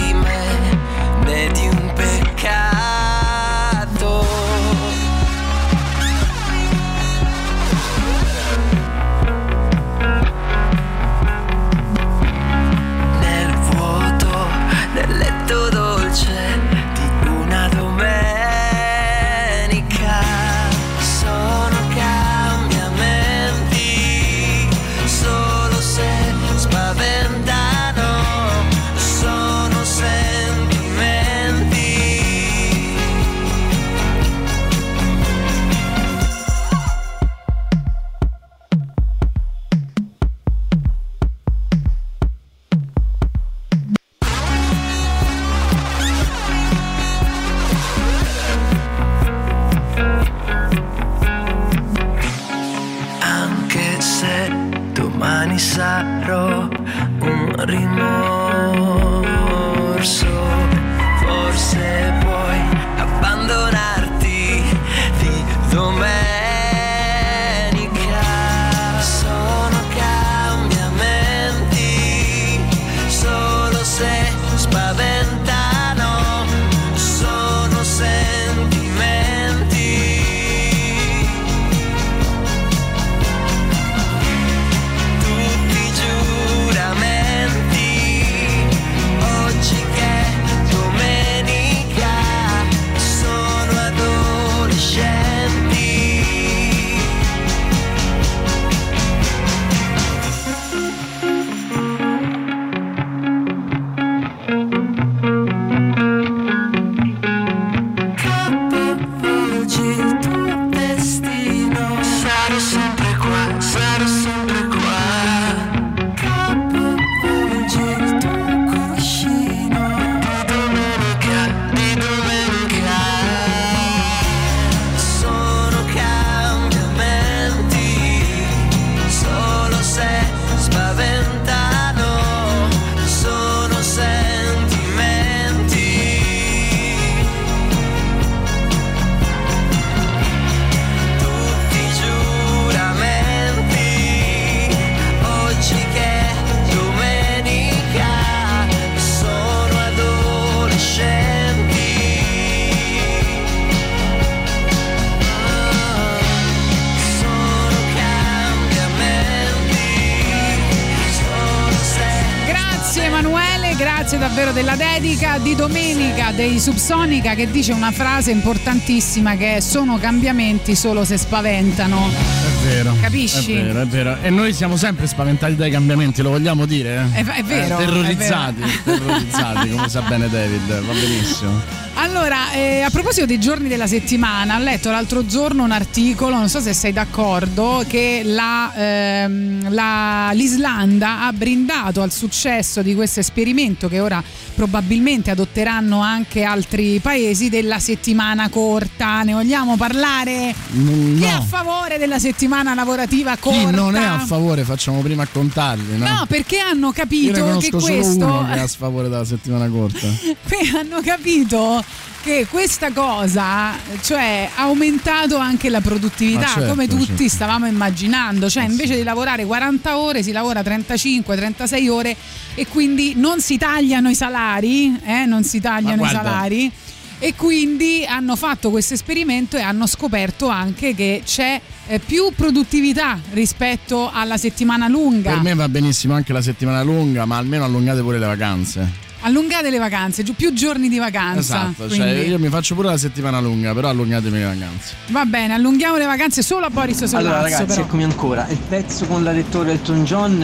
dei Subsonica che dice una frase importantissima che è sono cambiamenti solo se spaventano. È vero. Capisci? È vero, è vero. E noi siamo sempre spaventati dai cambiamenti, lo vogliamo dire? È- è vero, Eh, terrorizzati, vero. [LAUGHS] terrorizzati, come sa bene David, va benissimo. Allora, eh, a proposito dei giorni della settimana, ho letto l'altro giorno un articolo, non so se sei d'accordo, che la, ehm, la- l'Islanda ha brindato al successo di questo esperimento che ora probabilmente adotteranno anche altri paesi della settimana corta. Ne vogliamo parlare? Mm, Chi è a No. favore della settimana lavorativa corta? Chi non è a favore, facciamo prima a contarli, no? No, perché hanno capito che conosco solo questo uno che è a sfavore della settimana corta. [LAUGHS] Qui hanno capito che questa cosa, cioè, ha aumentato anche la produttività, Ma certo, come tutti certo. stavamo immaginando. Cioè, invece di lavorare 40 ore, si lavora 35, 36 ore e quindi non si tagliano i salari, eh, non si tagliano i salari. E quindi hanno fatto questo esperimento e hanno scoperto anche che c'è eh, più produttività rispetto alla settimana lunga. Per me va benissimo anche la settimana lunga, ma almeno allungate pure le vacanze. Allungate le vacanze, giù- più giorni di vacanza. Esatto, cioè io mi faccio pure la settimana lunga, però allungatemi le vacanze. Va bene, allunghiamo le vacanze solo a Boris Sollazzo Allora ragazzi, però. eccomi ancora. Il pezzo con la lettore Elton John,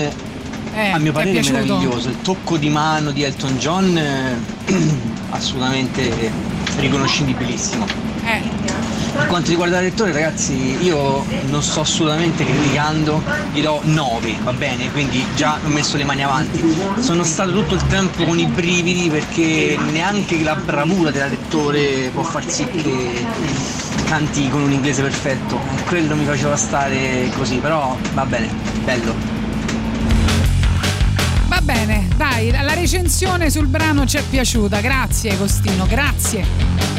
Eh, a mio parere, è meraviglioso. Il tocco di mano di Elton John, [CLEARS THROAT] eh, assolutamente riconoscibilissimo. Eh, Per quanto riguarda la lettore, ragazzi, io non sto assolutamente criticando, gli do 9, va bene? Quindi già ho messo le mani avanti. Sono stato tutto il tempo con i brividi perché neanche la bravura della lettore può far sì che canti con un inglese perfetto. Quello mi faceva stare così, però va bene, bello. Va bene, dai, la recensione sul brano ci è piaciuta. Grazie Costino, grazie.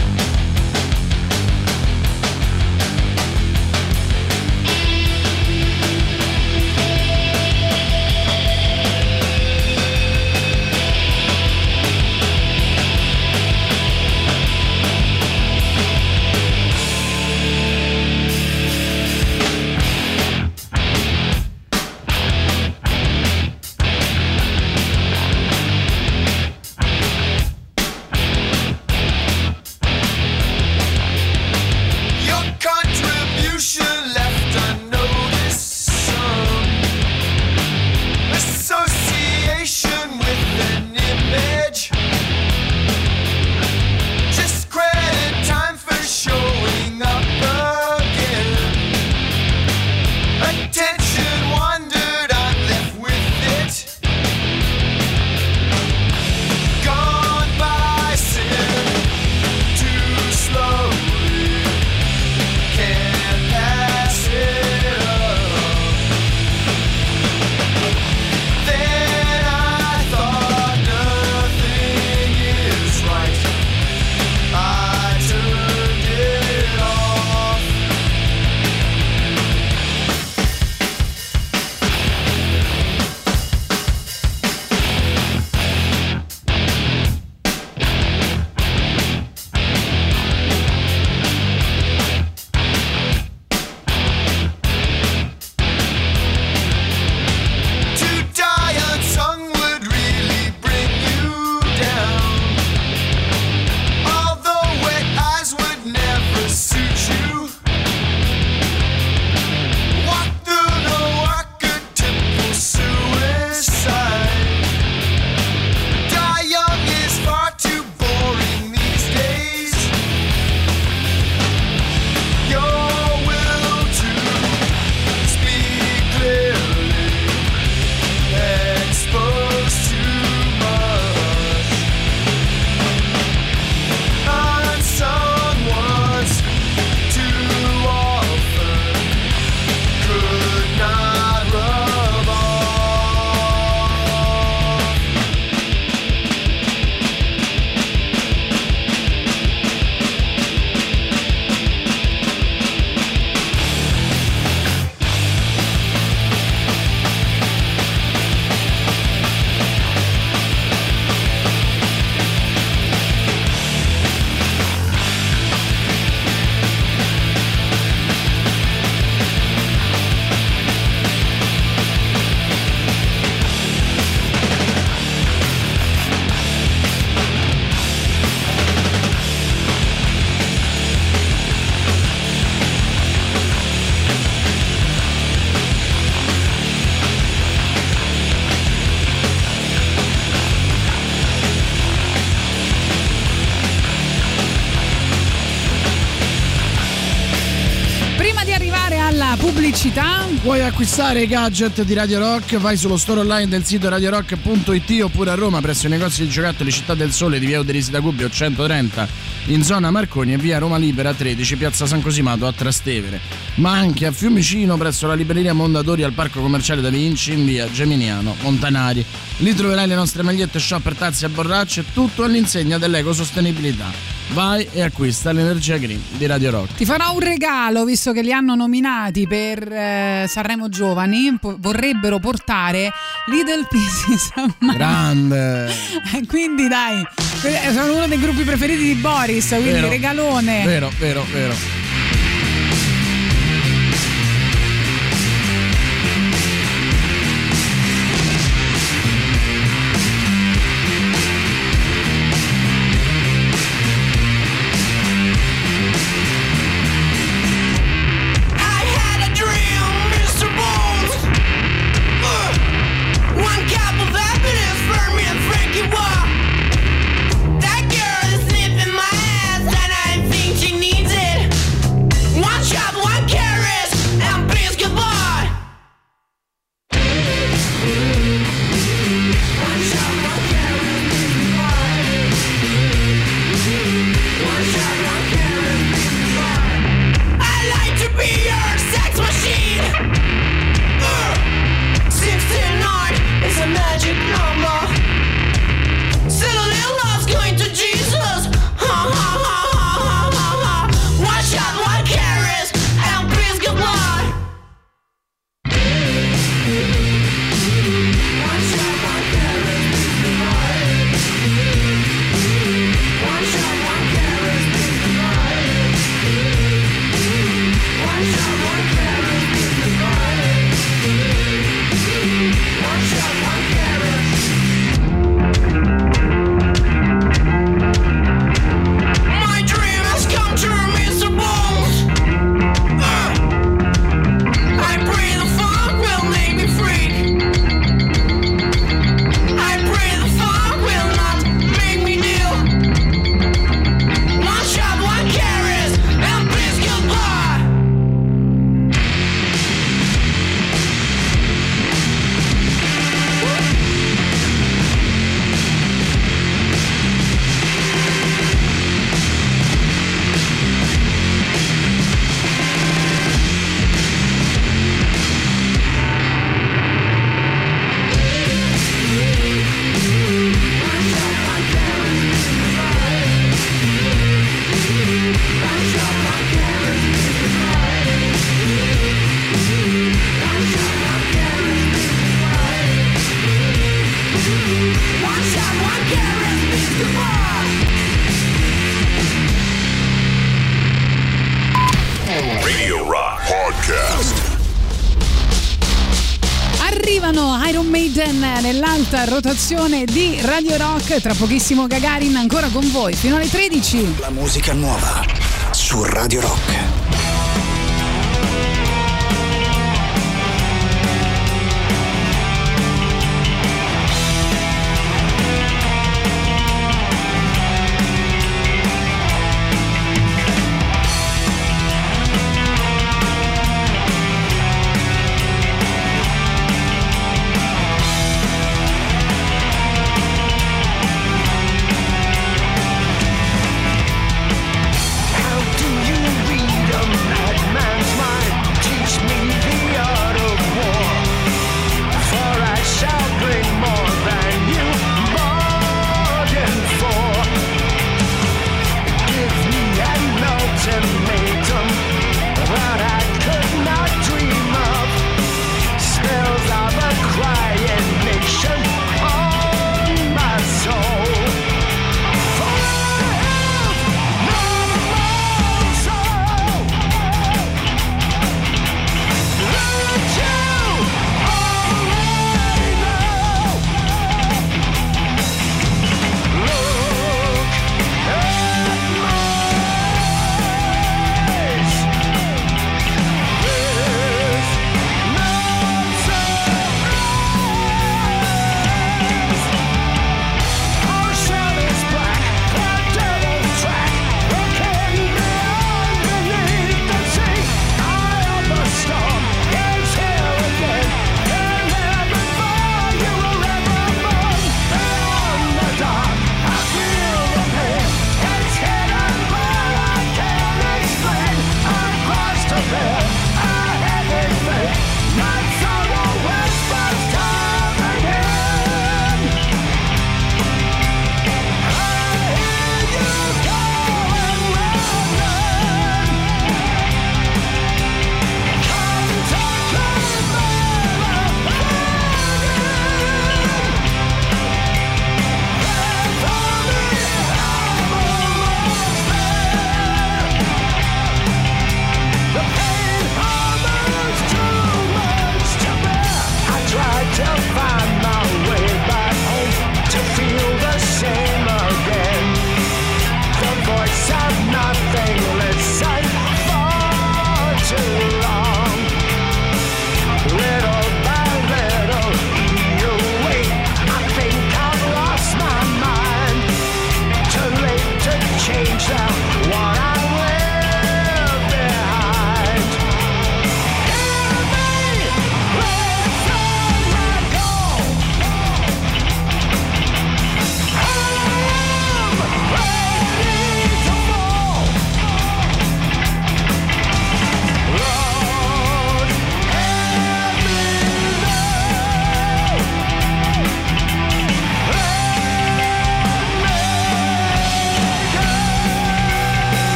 Acquistare i gadget di Radio Rock? Vai sullo store online del sito radiorock.it oppure a Roma presso i negozi di giocattoli Città del Sole di via Uderisi da Gubbio 130 in zona Marconi e via Roma Libera 13 piazza San Cosimato a Trastevere. Ma anche a Fiumicino presso la libreria Mondadori al Parco Commerciale da Vinci in via Geminiano Montanari. Lì troverai le nostre magliette shopper, tazze e borracce, tutto all'insegna dell'ecosostenibilità. Vai e acquista l'energia green di Radio Rock. Ti farò un regalo, visto che li hanno nominati per eh, Sanremo Giovani. po- vorrebbero portare Little Pieces of My Grande. [LAUGHS] Eh, Quindi dai, sono uno dei gruppi preferiti di Boris, quindi Vero. regalone. Vero, vero, vero. Nell'alta rotazione di Radio Rock. Tra pochissimo Gagarin ancora con voi fino alle 13. La musica nuova su Radio Rock.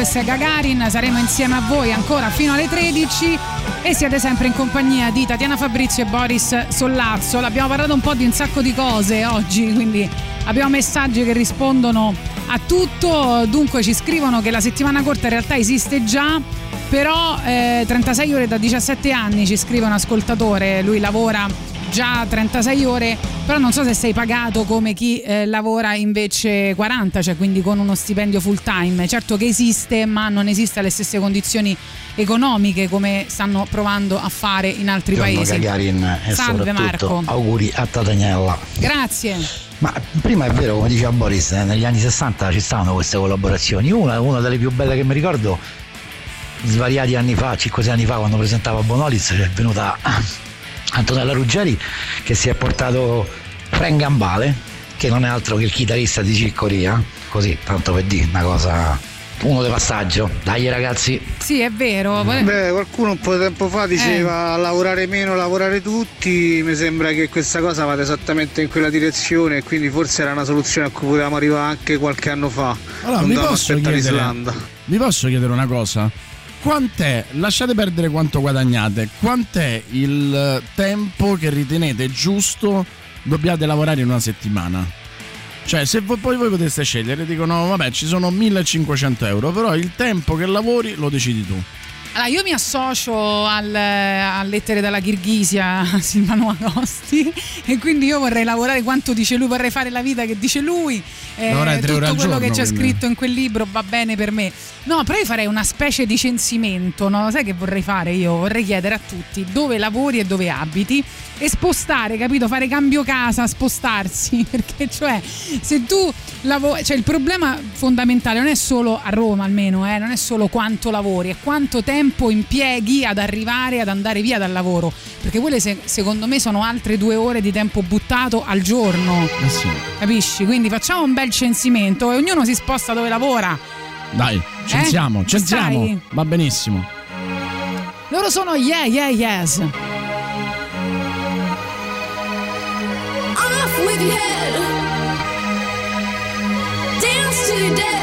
Questa è Gagarin, saremo insieme a voi ancora fino alle 13 e siete sempre in compagnia di Tatiana Fabrizio e Boris Sollazzo. L'abbiamo parlato un po' di un sacco di cose oggi, quindi abbiamo messaggi che rispondono a tutto. Dunque ci scrivono che la settimana corta in realtà esiste già, però eh, 36 ore da 17 anni ci scrive un ascoltatore, lui lavora già 36 ore, però non so se sei pagato come chi eh, lavora invece 40, cioè quindi con uno stipendio full time. Certo che esiste, ma non esiste alle stesse condizioni economiche come stanno provando a fare in altri paesi. Gagarin e Salve Marco. auguri a Tatagnella. Grazie. Ma prima è vero, come diceva Boris, eh, negli anni 60 ci stavano queste collaborazioni. Una, una delle più belle che mi ricordo, svariati anni fa, 5-6 anni fa, quando presentava Bonoliz, c'è venuta Antonella Ruggeri che si è portato Frank Gambale, che non è altro che il chitarrista di Ciccoria, così, tanto per dire una cosa, uno di passaggio. Dai ragazzi. Sì, è vero. Beh, qualcuno un po' di tempo fa diceva lavorare meno, lavorare tutti. Mi sembra che questa cosa vada esattamente in quella direzione e quindi forse era una soluzione a cui potevamo arrivare anche qualche anno fa. Allora, non dovevamo posso, aspettare chiedere, l'Islanda. vi posso chiedere una cosa? Quant'è, lasciate perdere quanto guadagnate, quant'è il tempo che ritenete giusto dobbiate lavorare in una settimana? Cioè, se voi, poi voi poteste scegliere, dicono, vabbè, ci sono 1500 euro, però il tempo che lavori lo decidi tu. Allora, io mi associo al, a lettere dalla Kirghisia [LAUGHS] Silvano Agosti e quindi io vorrei lavorare quanto dice lui, vorrei fare la vita che dice lui. Eh, tutto quello giorno, che c'è scritto in quel libro va bene per me. No, però io farei una specie di censimento, no? Sai che vorrei fare io? Vorrei chiedere a tutti dove lavori e dove abiti e spostare, capito? Fare cambio casa, spostarsi, [LAUGHS] perché cioè se tu lavori, cioè il problema fondamentale non è solo a Roma almeno, eh, non è solo quanto lavori, è quanto tempo impieghi ad arrivare ad andare via dal lavoro, perché quelle se- secondo me sono altre due ore di tempo buttato al giorno. Capisci? Quindi facciamo un bel censimento e ognuno si sposta dove lavora. Dai, censiamo, Eh? censiamo. Stai? Va benissimo. Loro sono yeah yeah yes. Off with your head. Dance till you're dead.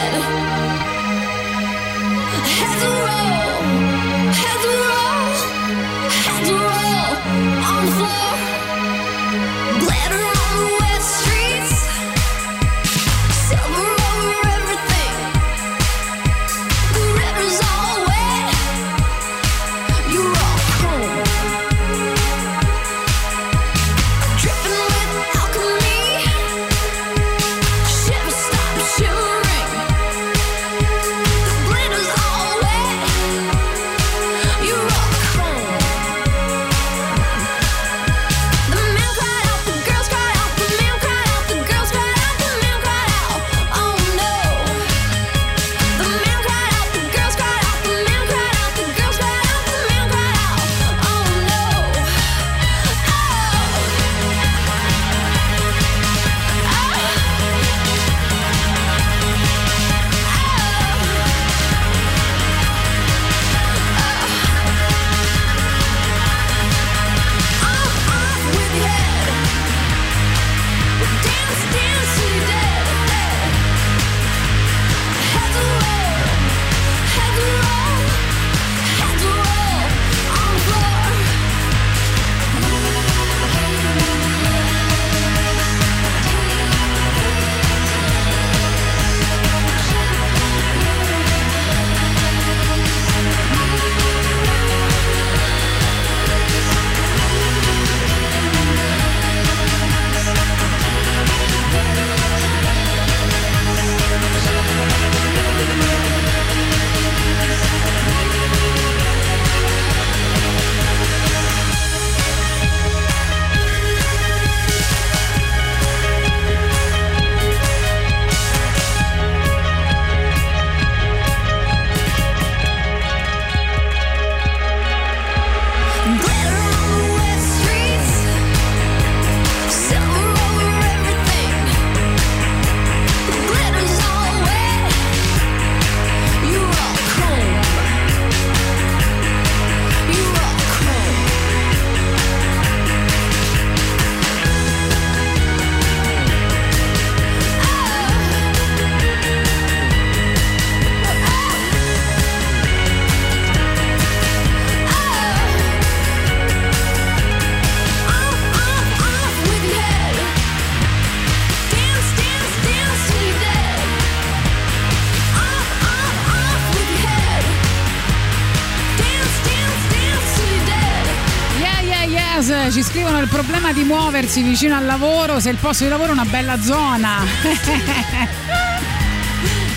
Muoversi vicino al lavoro se il posto di lavoro è una bella zona. [LAUGHS]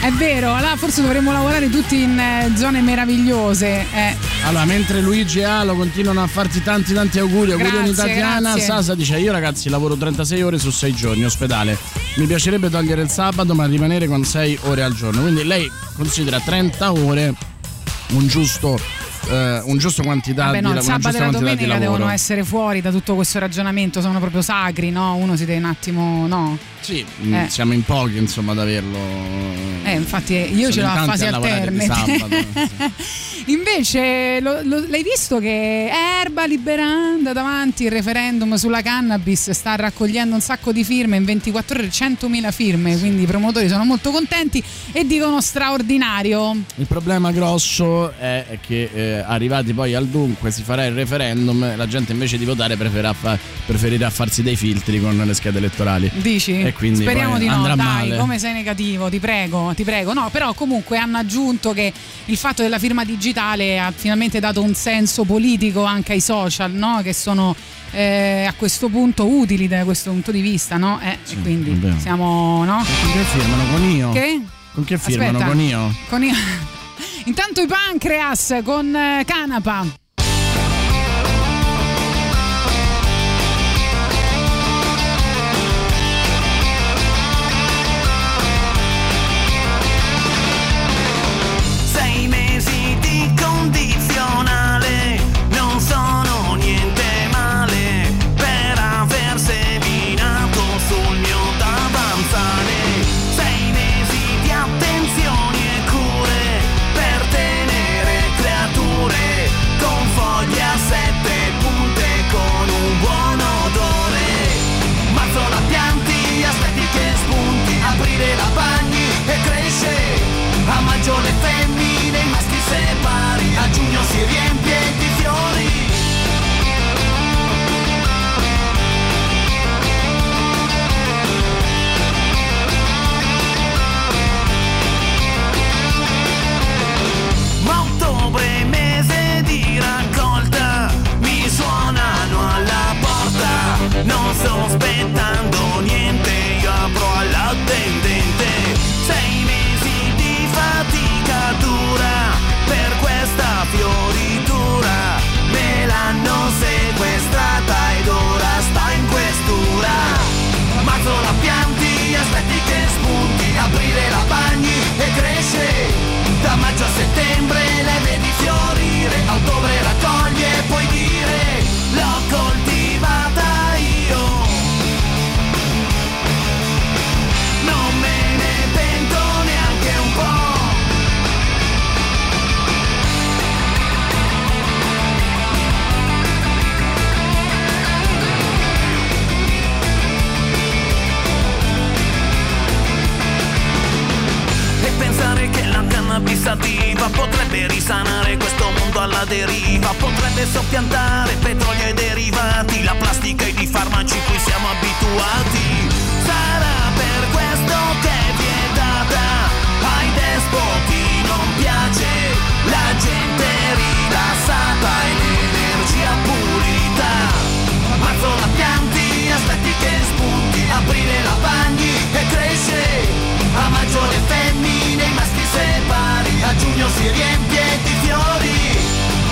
È vero, allora forse dovremmo lavorare tutti in eh, zone meravigliose. eh. Allora, mentre Luigi e Alo continuano a farti tanti tanti auguri, auguri Grazie, Tatiana, grazie. Sasa dice io ragazzi lavoro 36 ore su 6 giorni ospedale. Mi piacerebbe togliere il sabato ma rimanere con 6 ore al giorno. Quindi lei considera 30 ore un giusto, eh, un giusto quantità Vabbè, di, no, una il sabato e la di domenica lavoro. devono essere fuori da tutto questo ragionamento, sono proprio sacri, no? Uno si deve un attimo, no? Sì, mm, Eh. siamo in pochi insomma ad averlo. Eh, infatti eh, io Sono ce l'ho a fasi di alterne. sabato, [LAUGHS] [LAUGHS] Invece, lo- lo- l'hai visto che Erba liberando davanti il referendum sulla cannabis sta raccogliendo un sacco di firme in 24 ore, 100.000 firme, quindi i promotori sono molto contenti e dicono straordinario. Il problema grosso è che eh, arrivati poi al dunque si farà il referendum, la gente invece di votare preferirà, fa- preferirà farsi dei filtri con le schede elettorali. Dici? E quindi Speriamo di no, dai, male. come sei negativo, ti prego, ti prego. No, però comunque hanno aggiunto che il fatto della firma digitale ha finalmente dato un senso politico anche ai social, no? Che sono eh, a questo punto utili da questo punto di vista, no? Eh, e quindi vero. siamo, no? Con che firmano? Con io? Che? Con che firmano? Aspetta. Con io? Con i- [LAUGHS] Intanto i pancreas con eh, canapa. Cannabis attiva potrebbe risanare questo mondo alla deriva, potrebbe soppiantare petrolio e derivati, la plastica ed i farmaci cui siamo abituati. Sarà per questo che è vietata, ai despoti non piace, la gente rilassata e l'energia pulita. Marzo la pianti, aspetti che spunti, aprile la bagni e cresce. A maggio femmine, maschi giugno si riempie di fiori.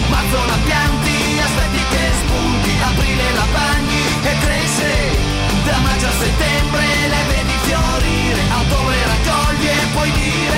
Marzo la pianti, aspetti che spunti, aprile la bagni e cresce. Da maggio a settembre le vedi fiorire, a ottobre raccoglie e puoi dire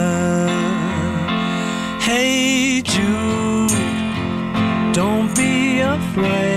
Afraid.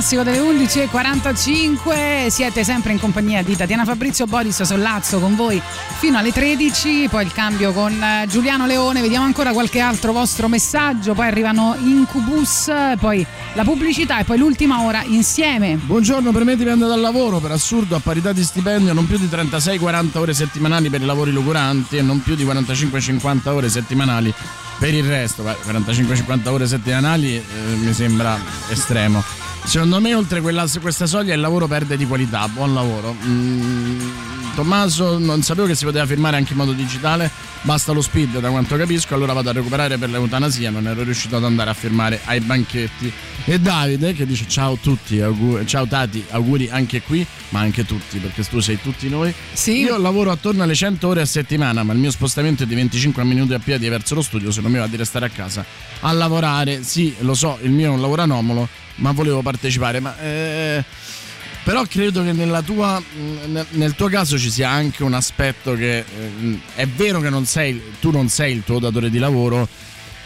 Classico delle 11.45. Siete sempre in compagnia di Tatiana Fabrizio Boris Sollazzo con voi fino alle 13. Poi il cambio con eh, Giuliano Leone. Vediamo ancora qualche altro vostro messaggio. Poi arrivano Incubus, poi la pubblicità e poi l'ultima ora insieme. Buongiorno, per me dipende dal lavoro, per assurdo a parità di stipendio non più di 36-40 ore settimanali per i lavori locuranti e non più di 45-50 ore settimanali per il resto. Beh, 45-50 ore settimanali eh, mi sembra estremo. Secondo me oltre quella- questa soglia il lavoro perde di qualità, buon lavoro. Mm, Tommaso non sapevo che si poteva firmare anche in modo digitale, basta lo speed da quanto capisco, allora vado a recuperare per l'eutanasia, non ero riuscito ad andare a firmare ai banchetti. E Davide che dice ciao a tutti, augu- ciao Tati, auguri anche qui, ma anche tutti, perché tu sei tutti noi. Io lavoro attorno alle 100 ore a settimana, ma il mio spostamento è di 25 minuti a piedi verso lo studio, se non mi va di restare a casa a lavorare. Sì, lo so, il mio è un lavoro anomalo, ma volevo partecipare, ma... eh, però credo che tua, mh, nel, tuo caso ci sia anche un aspetto che eh, è vero che non sei, tu non sei il tuo datore di lavoro,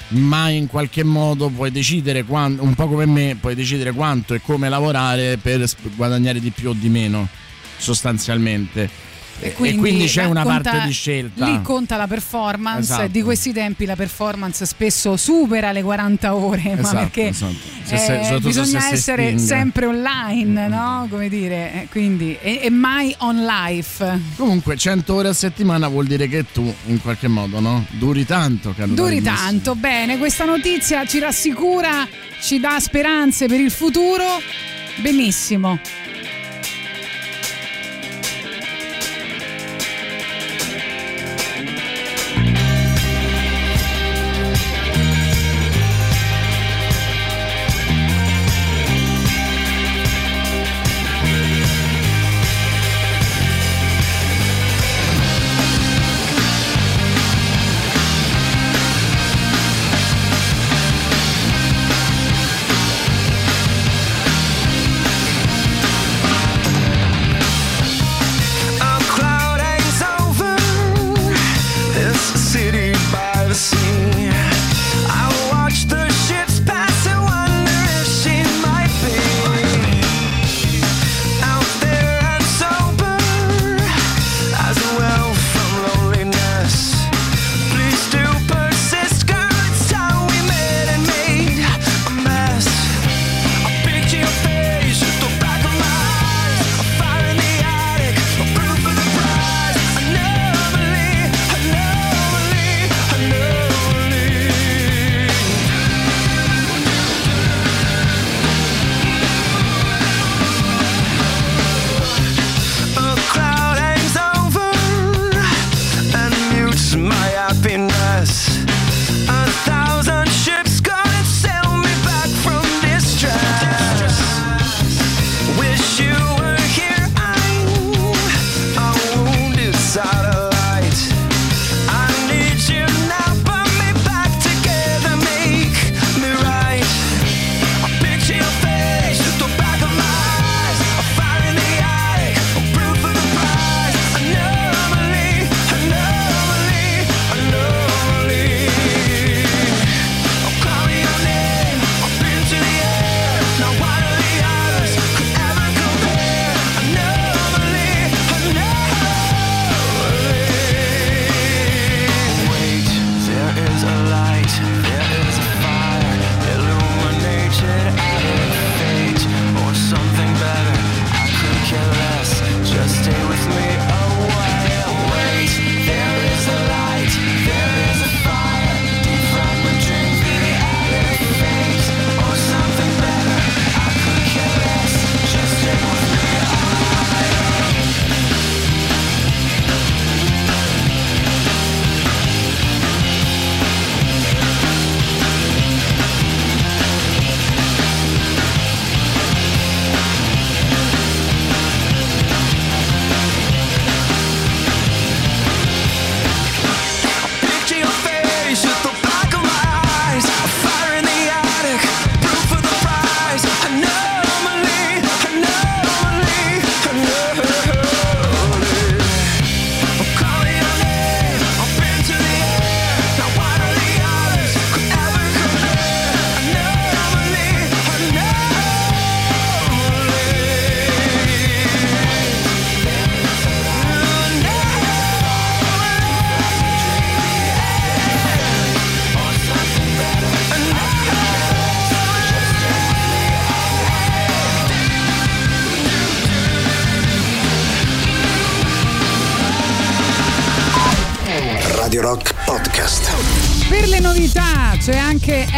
ma in qualche modo puoi decidere, un po' come me, puoi decidere quanto e come lavorare per guadagnare di più o di meno, sostanzialmente. E, e quindi c'è una conta- parte di scelta. Lì conta la performance. Esatto. Di questi tempi la performance spesso supera le 40 ore, [LAUGHS] ma Esatto, perché esatto. Se eh, se bisogna sei essere sempre online, no? Come dire, eh, quindi, e, e mai on life. Comunque 100 ore a settimana vuol dire che tu in qualche modo no? duri tanto, caro Duri tanto, bene, questa notizia ci rassicura, ci dà speranze per il futuro. Benissimo.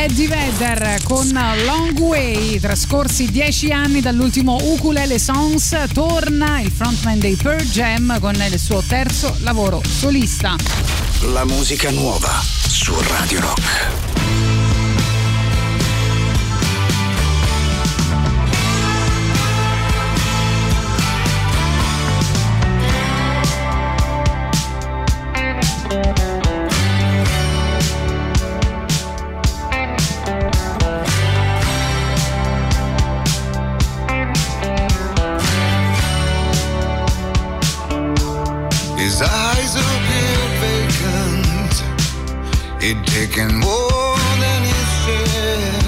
Eddie Vedder con Long Way, trascorsi dieci anni dall'ultimo Ukulele Songs, torna il frontman dei Pearl Jam con il suo terzo lavoro solista. La musica nuova su Radio Rock. He'd more than his share.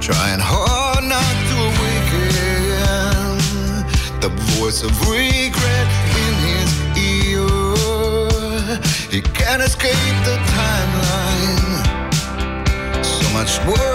Trying hard not to awaken the voice of regret in his ear. He can't escape the timeline. So much worse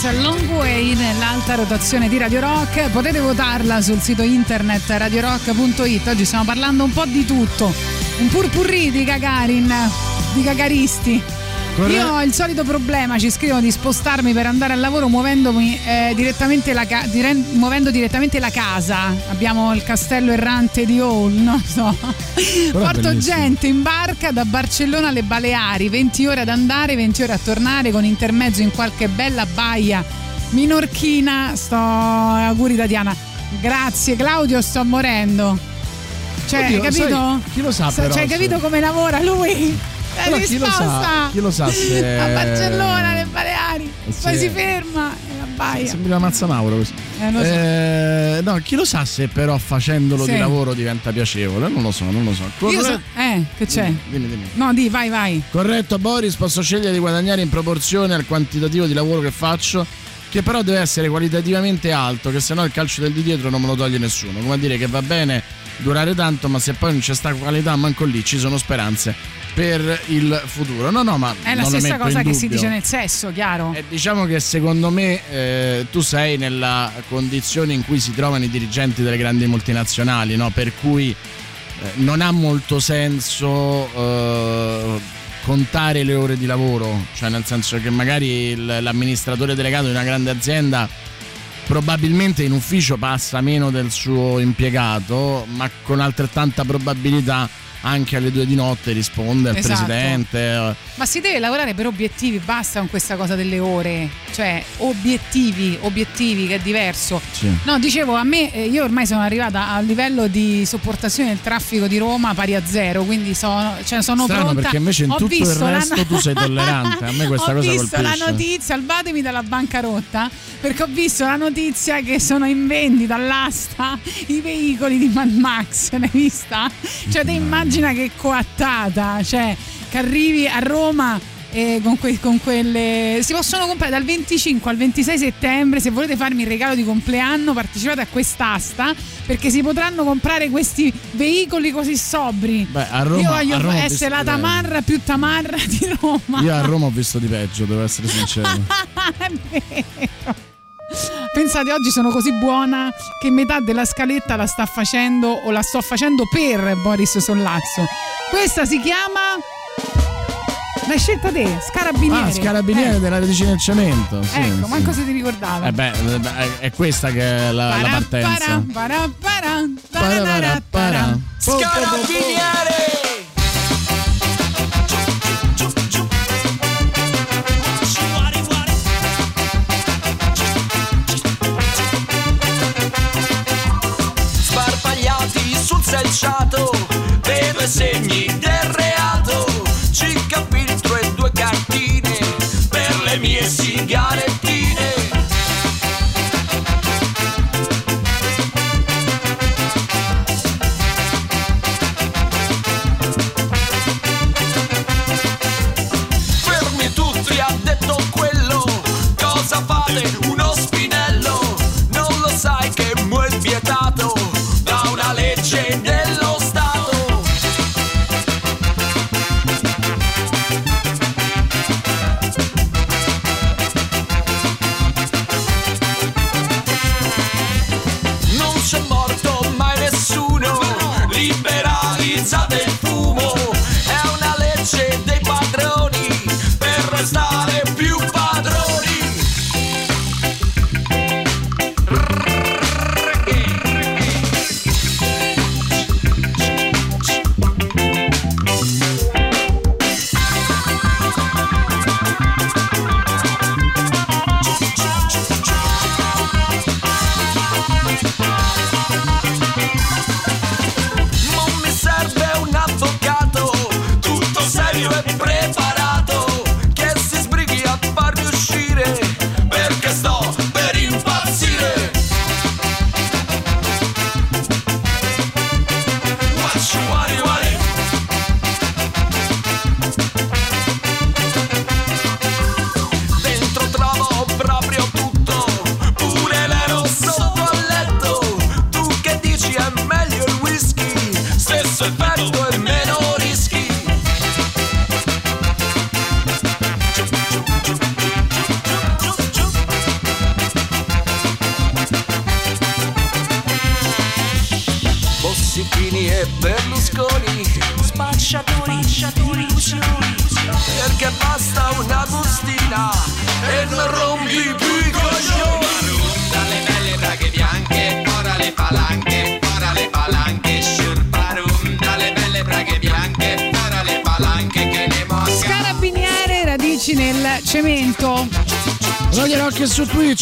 È Long Way nell'alta rotazione di Radio Rock. Potete votarla sul sito internet radiorock.it. Oggi stiamo parlando un po' di tutto. Un purpurri di Gagarin, di Gagaristi. Corre- Io ho il solito problema, ci scrivono di spostarmi per andare al lavoro muovendomi eh, direttamente la ca- dire- muovendo direttamente la casa. Abbiamo il castello errante di Hall, non so. Porto bellissimo. gente in barca da Barcellona alle Baleari, 20 ore ad andare, 20 ore a tornare con intermezzo in qualche bella baia minorchina. Sto auguri da Diana. Grazie Claudio, sto morendo. Cioè, Oddio, hai capito? sai, chi lo sa però, Cioè, hai capito come lavora lui? La Però chi lo sa- chi lo sa [LAUGHS] se- a Barcellona, alle Baleari, Eh, poi si ferma e la baia. Sembra Mazza Mauro così. Eh, so. Eh, no, chi lo sa se però facendolo Sì. di lavoro diventa piacevole? Non lo so, non lo so. Io so- Corre- eh, che c'è? Dimmi, dimmi. No, di, vai, vai. Corretto Boris, posso scegliere di guadagnare in proporzione al quantitativo di lavoro che faccio, che però deve essere qualitativamente alto, che sennò il calcio del di dietro non me lo toglie nessuno. Come a dire che va bene durare tanto, ma se poi non c'è sta qualità, manco lì ci sono speranze per il futuro. No, no, ma È la stessa cosa che si dice nel sesso, chiaro? Diciamo che secondo me eh, tu sei nella condizione in cui si trovano i dirigenti delle grandi multinazionali, no? per cui eh, non ha molto senso eh, contare le ore di lavoro, cioè nel senso che magari il- l'amministratore delegato di una grande azienda probabilmente in ufficio passa meno del suo impiegato, ma con altrettanta probabilità anche alle due di notte risponde al Esatto. presidente. eh, Ma si deve lavorare per obiettivi, basta con questa cosa delle ore. Cioè, obiettivi, obiettivi, che è diverso. Sì. No, dicevo, a me, eh, io ormai sono arrivata a livello di sopportazione del traffico di Roma pari a zero, quindi sono, cioè, sono Strano pronta. perché invece in Ho tutto il visto la resto tu sei tollerante. A me questa [LAUGHS] ho cosa visto colpisce. la notizia, salvatemi dalla bancarotta, perché ho visto la notizia che sono in vendita all'asta i veicoli di Mad Max, [LAUGHS] l'hai vista? Cioè te immagina che coattata, cioè che arrivi a Roma eh, con, que- con quelle si possono comprare dal 25 al 26 settembre se volete farmi il regalo di compleanno partecipate a quest'asta perché si potranno comprare questi veicoli così sobri Beh, a Roma- io voglio a Roma essere la tamarra più tamarra di Roma Io a Roma ho visto di peggio, devo essere sincero. [LAUGHS] è vero. Pensate, oggi sono così buona che metà della scaletta la sta facendo o la sto facendo per Boris Sollazzo. Questa si chiama. L'hai scelta te, Scarabiniere. Ah, Scarabiniere Eh, della Regina del Cemento. Sì, ecco, sì. manco se ti ricordava. Eh beh, eh è- questa che è la, la partenza. Para, para, para, Para. Scarabiniere! Sparpagliati sul selciato, vedo segni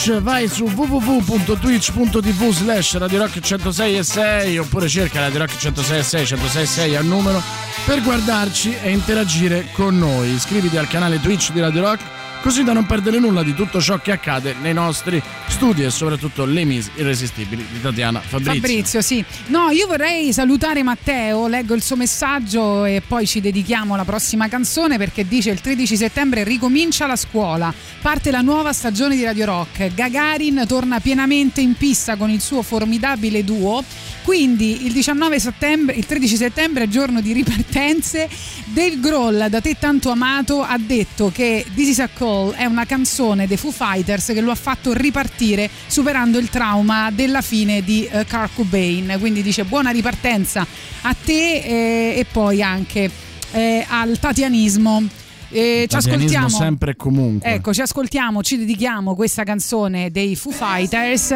Vai su www.twitch.tv slash Radio Rock 106 e 6 oppure cerca Radio Rock 106 e 6, 106 e 6 al numero per guardarci e interagire con noi. Iscriviti al canale Twitch di Radio Rock così da non perdere nulla di tutto ciò che accade nei nostri studi e soprattutto le Miss irresistibili di Tatiana Fabrizio. Fabrizio, sì. No, io vorrei salutare Matteo, leggo il suo messaggio e poi ci dedichiamo alla prossima canzone perché dice il 13 settembre ricomincia la scuola, parte la nuova stagione di Radio Rock, Gagarin torna pienamente in pista con il suo formidabile duo, quindi il 19 settembre, il 13 settembre, giorno di ripartenze, Dave Grohl, da te tanto amato, ha detto che This is a Call è una canzone dei Foo Fighters che lo ha fatto ripartire superando il trauma della fine di eh, Kurt Cobain. Quindi dice buona ripartenza a te eh, e poi anche eh, al tatianismo. Eh, ci ascoltiamo sempre e comunque. Ecco, ci ascoltiamo, ci dedichiamo questa canzone dei Foo Fighters,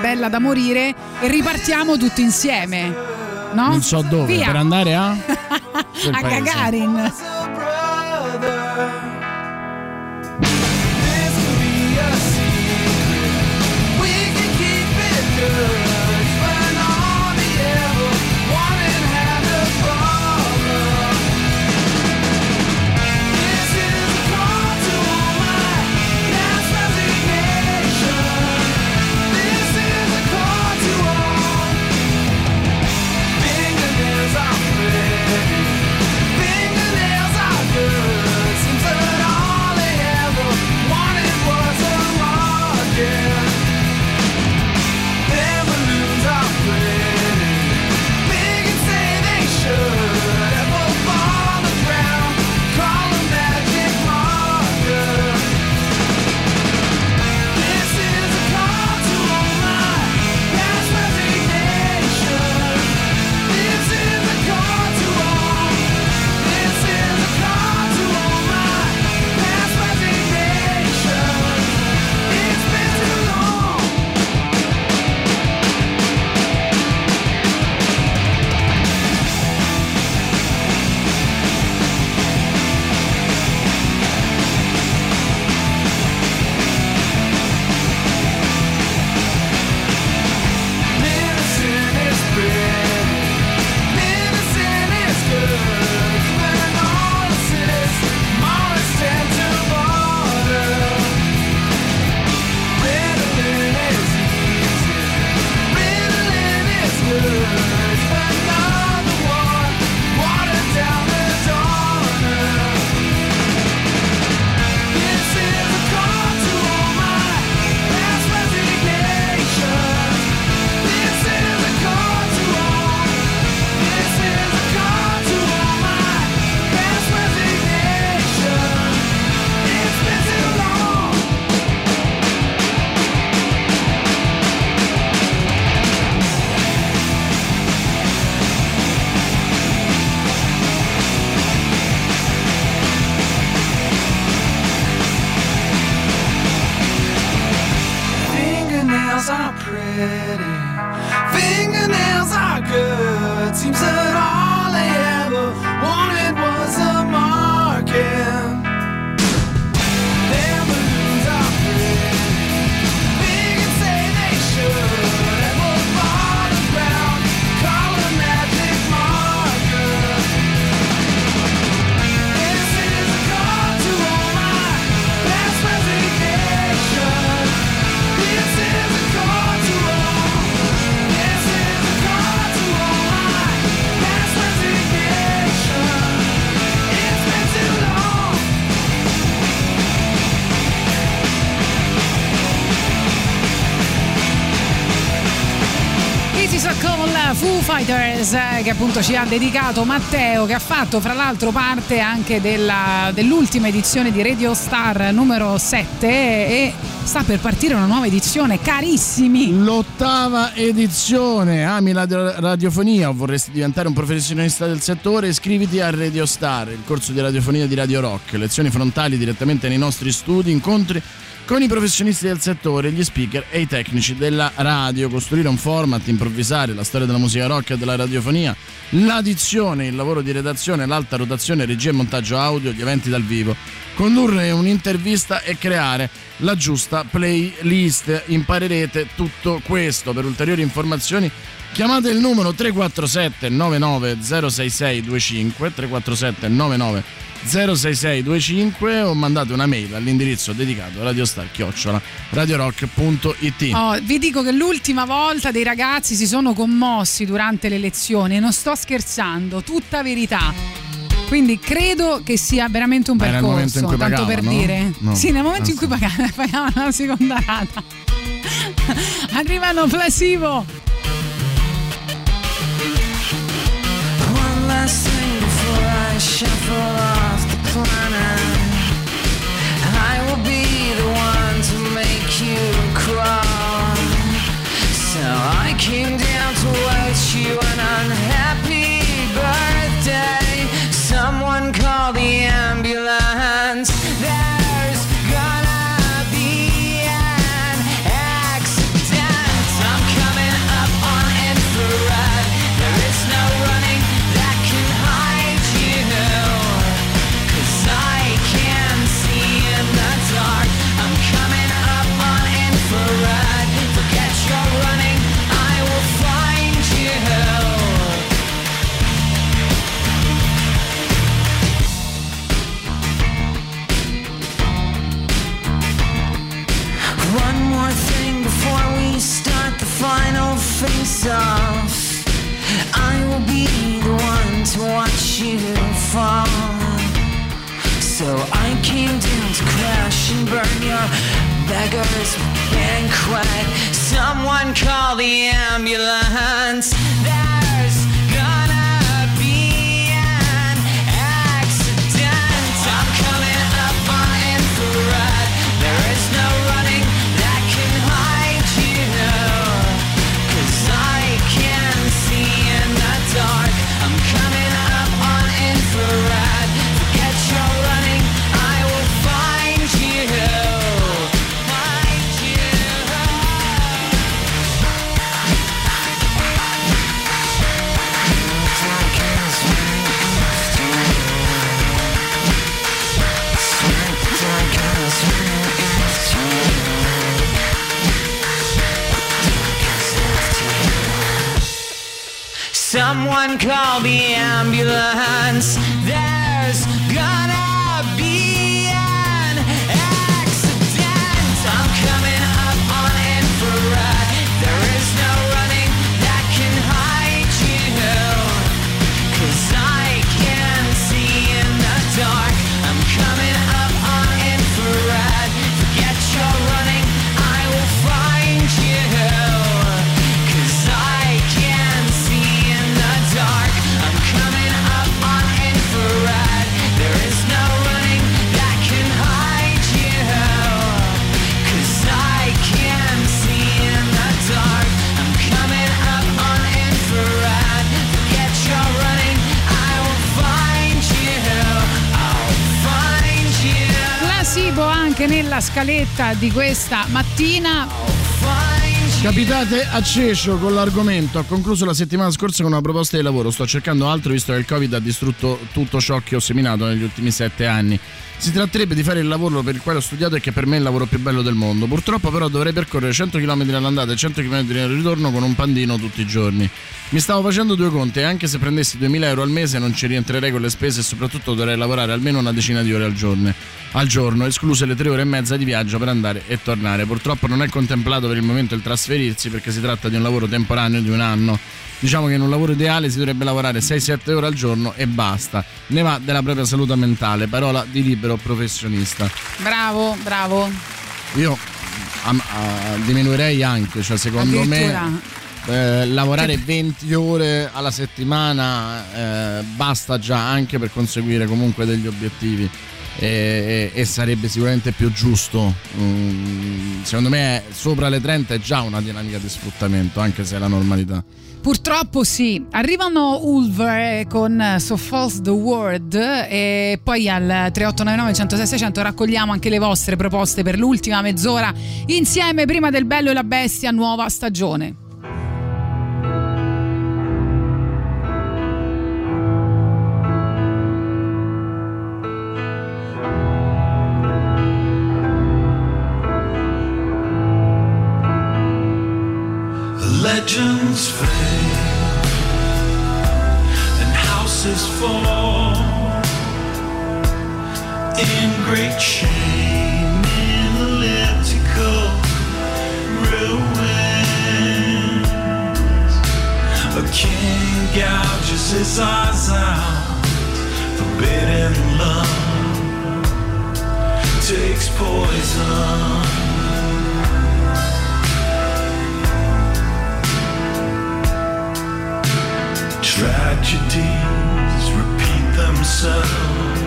bella da morire, e ripartiamo tutti insieme. No? Non so dove, Via. per andare a... [LAUGHS] a Gagarin. Appunto ci ha dedicato Matteo che ha fatto fra l'altro parte anche della- dell'ultima edizione di Radio Star numero 7 e sta per partire una nuova edizione carissimi L'ottava edizione, ami la radiofonia o vorresti diventare un professionista del settore? Iscriviti a Radio Star, il corso di radiofonia di Radio Rock, lezioni frontali direttamente nei nostri studi, incontri con i professionisti del settore, gli speaker e i tecnici della radio, costruire un format, improvvisare la storia della musica rock e della radiofonia, l'addizione, il lavoro di redazione, l'alta rotazione, regia e montaggio audio, gli eventi dal vivo, condurre un'intervista e creare la giusta playlist. Imparerete tutto questo. Per ulteriori informazioni chiamate il numero 347 99 06625 347 99 06625 o mandate una mail all'indirizzo dedicato radiostar chiocciola radiorock.it. Oh, vi dico che l'ultima volta dei ragazzi si sono commossi durante le lezioni e non sto scherzando, tutta verità. Quindi credo che sia veramente un percorso, tanto pagava, per no? dire. No. Sì, nel momento Ah, in cui pagavano, [LAUGHS] pagavano la seconda rata. Arrivano flasivo. Shuffle off the planet. I will be the one to make you crawl. So I came down to wish you an unhappy birthday. Someone call the ambulance. Off. I will be the one to watch you fall. So I came down to crash and burn your beggar's banquet. Someone call the ambulance. There's Someone call the ambulance. Anche nella scaletta di questa mattina. Capitate a Cescio con l'argomento. Ho concluso la settimana scorsa con una proposta di lavoro. Sto cercando altro visto che il Covid ha distrutto tutto ciò che ho seminato negli ultimi sette anni. Si tratterebbe di fare il lavoro per il quale ho studiato e che per me è il lavoro più bello del mondo. Purtroppo però dovrei percorrere 100 km all'andata e 100 km al ritorno con un pandino tutti i giorni. Mi stavo facendo due conti e anche se prendessi 2000 euro al mese non ci rientrerei con le spese e soprattutto dovrei lavorare almeno una decina di ore al giorno, al giorno, escluse le tre ore e mezza di viaggio per andare e tornare. Purtroppo non è contemplato per il momento il trasferirsi perché si tratta di un lavoro temporaneo di un anno. Diciamo che in un lavoro ideale si dovrebbe lavorare 6-7 ore al giorno e basta. Ne va della propria salute mentale, parola di libero professionista. Bravo, bravo. Io am- ah, diminuirei anche, cioè secondo me eh, lavorare 20 ore alla settimana eh, basta già anche per conseguire comunque degli obiettivi e, e- e sarebbe sicuramente più giusto. Mm, secondo me sopra le 30 è già una dinamica di sfruttamento, anche se è la normalità. Purtroppo sì, arrivano Ulver con So False the Word e poi al 3899 106 600 raccogliamo anche le vostre proposte per l'ultima mezz'ora insieme prima del Bello e la Bestia nuova stagione. Legends fade in great shame in elliptical ruins. A king gouges his eyes out, forbidden love takes poison. Tragedies repeat themselves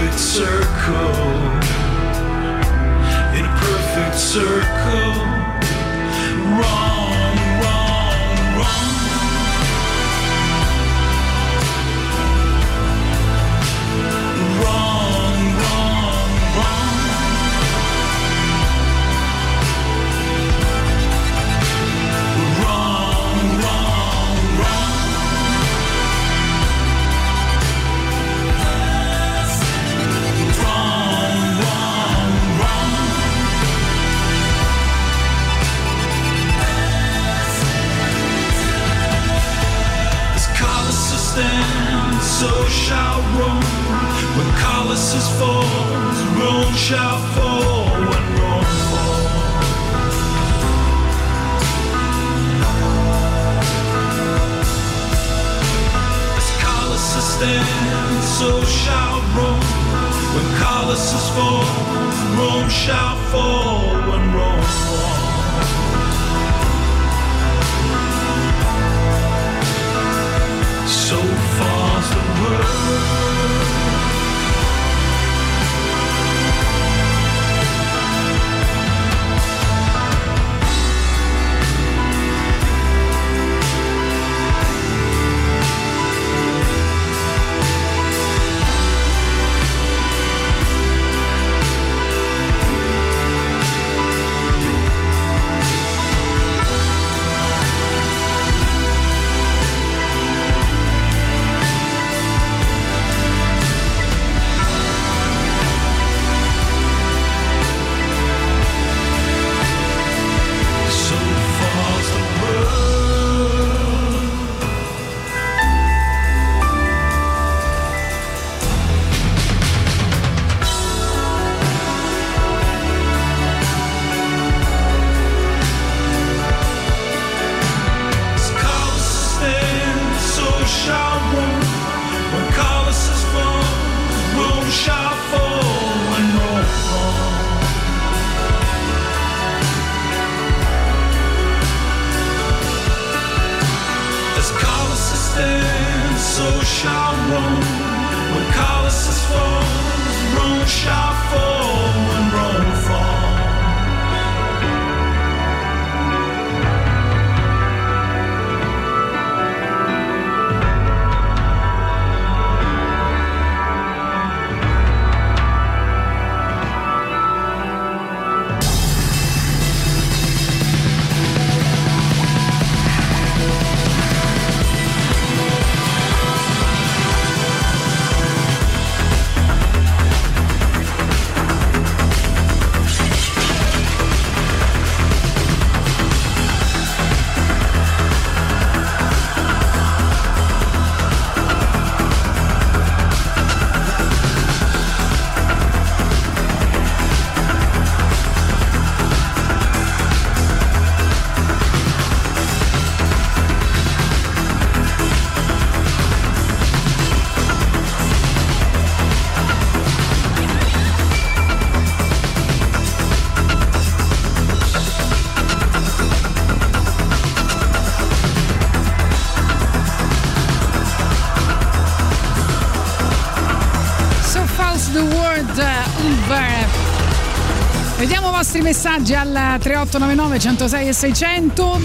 perfect circle. In a perfect circle. Wrong, Stands, so shall Rome. When Colossus falls, Rome shall fall. When Rome falls. As Colossus stands, so shall Rome. When Colossus falls, Rome shall fall. When Rome falls. Messaggi al 3899 106 e 600.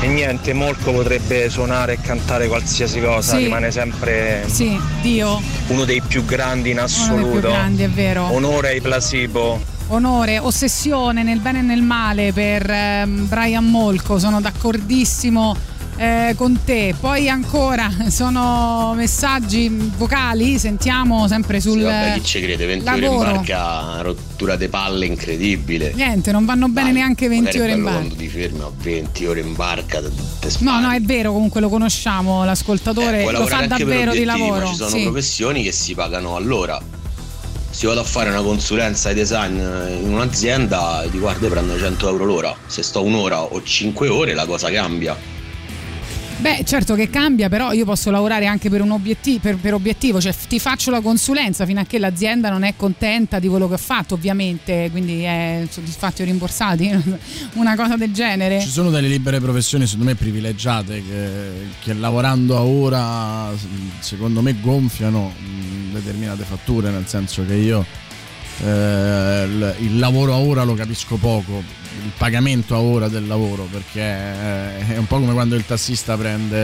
E niente, Molko potrebbe suonare e cantare qualsiasi cosa, Sì. rimane sempre Sì, Dio, uno dei più grandi in uno dei assoluto. più grandi, è vero. Onore ai placebo. Onore, ossessione nel bene e nel male per ehm, Brian Molko, sono d'accordissimo eh, con te. Poi ancora [LAUGHS] sono messaggi vocali, sentiamo sempre sul Sì, vabbè, chi ci crede? 20 ore in lavoro. barca, rottura de palle incredibile. Niente, non vanno bene neanche 20 Magari è ore in barca. quando ti fermi a 20 ore in barca, No, no, è vero, comunque lo conosciamo, l'ascoltatore Puoi lo per davvero di lavoro. Ci sono sì. professioni che si pagano all'ora. Se vado a fare una consulenza di design in un'azienda, ti guarda, prendo 100 euro l'ora. Se sto un'ora o 5 ore, la cosa cambia. Beh, certo che cambia, però io posso lavorare anche per un obiettivo, per, per obiettivo, cioè ti faccio la consulenza fino a che l'azienda non è contenta di quello che ho fatto, ovviamente, quindi è soddisfatti o rimborsati, [LAUGHS] una cosa del genere. Ci sono delle libere professioni secondo me privilegiate che, che lavorando a ora secondo me gonfiano mh, determinate fatture, nel senso che io eh, il, lavoro a ora lo capisco poco, il pagamento a ora del lavoro, perché eh, è un po' come quando il tassista prende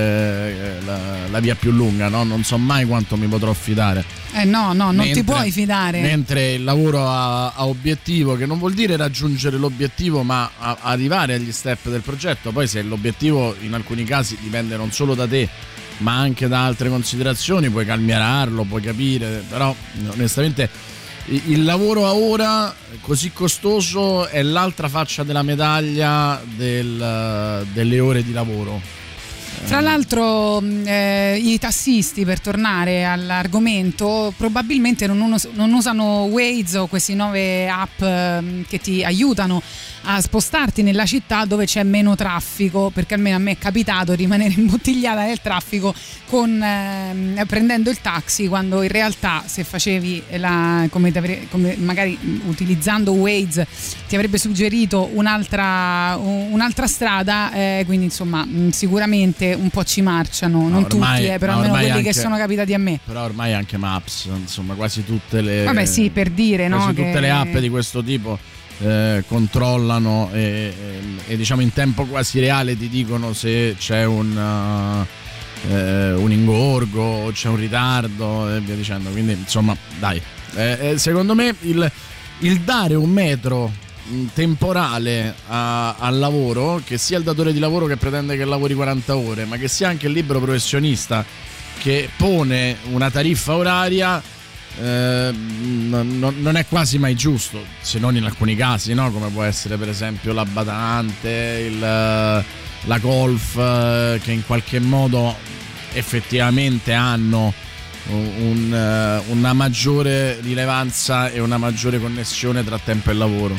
eh, la, la via più lunga, no? non so mai quanto mi potrò fidare. Eh no, no, non ti Mentre- puoi fidare. Mentre il lavoro a, a obiettivo, che non vuol dire raggiungere l'obiettivo, ma a- arrivare agli step del progetto. Poi, se l'obiettivo in alcuni casi dipende non solo da te, ma anche da altre considerazioni, puoi calmierarlo, puoi capire. Però, onestamente, il lavoro a ora così costoso è l'altra faccia della medaglia del- delle ore di lavoro. Tra l'altro mh, eh, i tassisti, per tornare all'argomento, probabilmente non, uno- non usano Waze o queste nuove app ehm, che ti aiutano a spostarti nella città dove c'è meno traffico, perché almeno a me è capitato di rimanere [LAUGHS] imbottigliata nel traffico con, ehm, prendendo il taxi quando in realtà se facevi la, come, avre- come magari utilizzando Waze ti avrebbe suggerito un'altra, un'altra strada, eh, quindi insomma mh, sicuramente un po' ci marciano, non ormai- tutti, eh, però almeno quelli che anche- sono capitati a me. Però ormai anche Maps, insomma, quasi tutte le. Vabbè sì, per dire, no? quasi che- tutte le app di questo tipo eh, controllano e, e- e, diciamo in tempo quasi reale ti dicono se c'è un, uh, eh, un ingorgo c'è un ritardo e via dicendo. Quindi insomma, dai, Eh, eh, secondo me il, il dare un metro mh, temporale a- al lavoro, che sia il datore di lavoro che pretende che lavori 40 ore, ma che sia anche il libero professionista che pone una tariffa oraria eh, non, non- è quasi mai giusto, se non in alcuni casi, no? come può essere per esempio la badante, il, la golf, eh, che in qualche modo effettivamente hanno un- un, eh, una maggiore rilevanza e una maggiore connessione tra tempo e lavoro.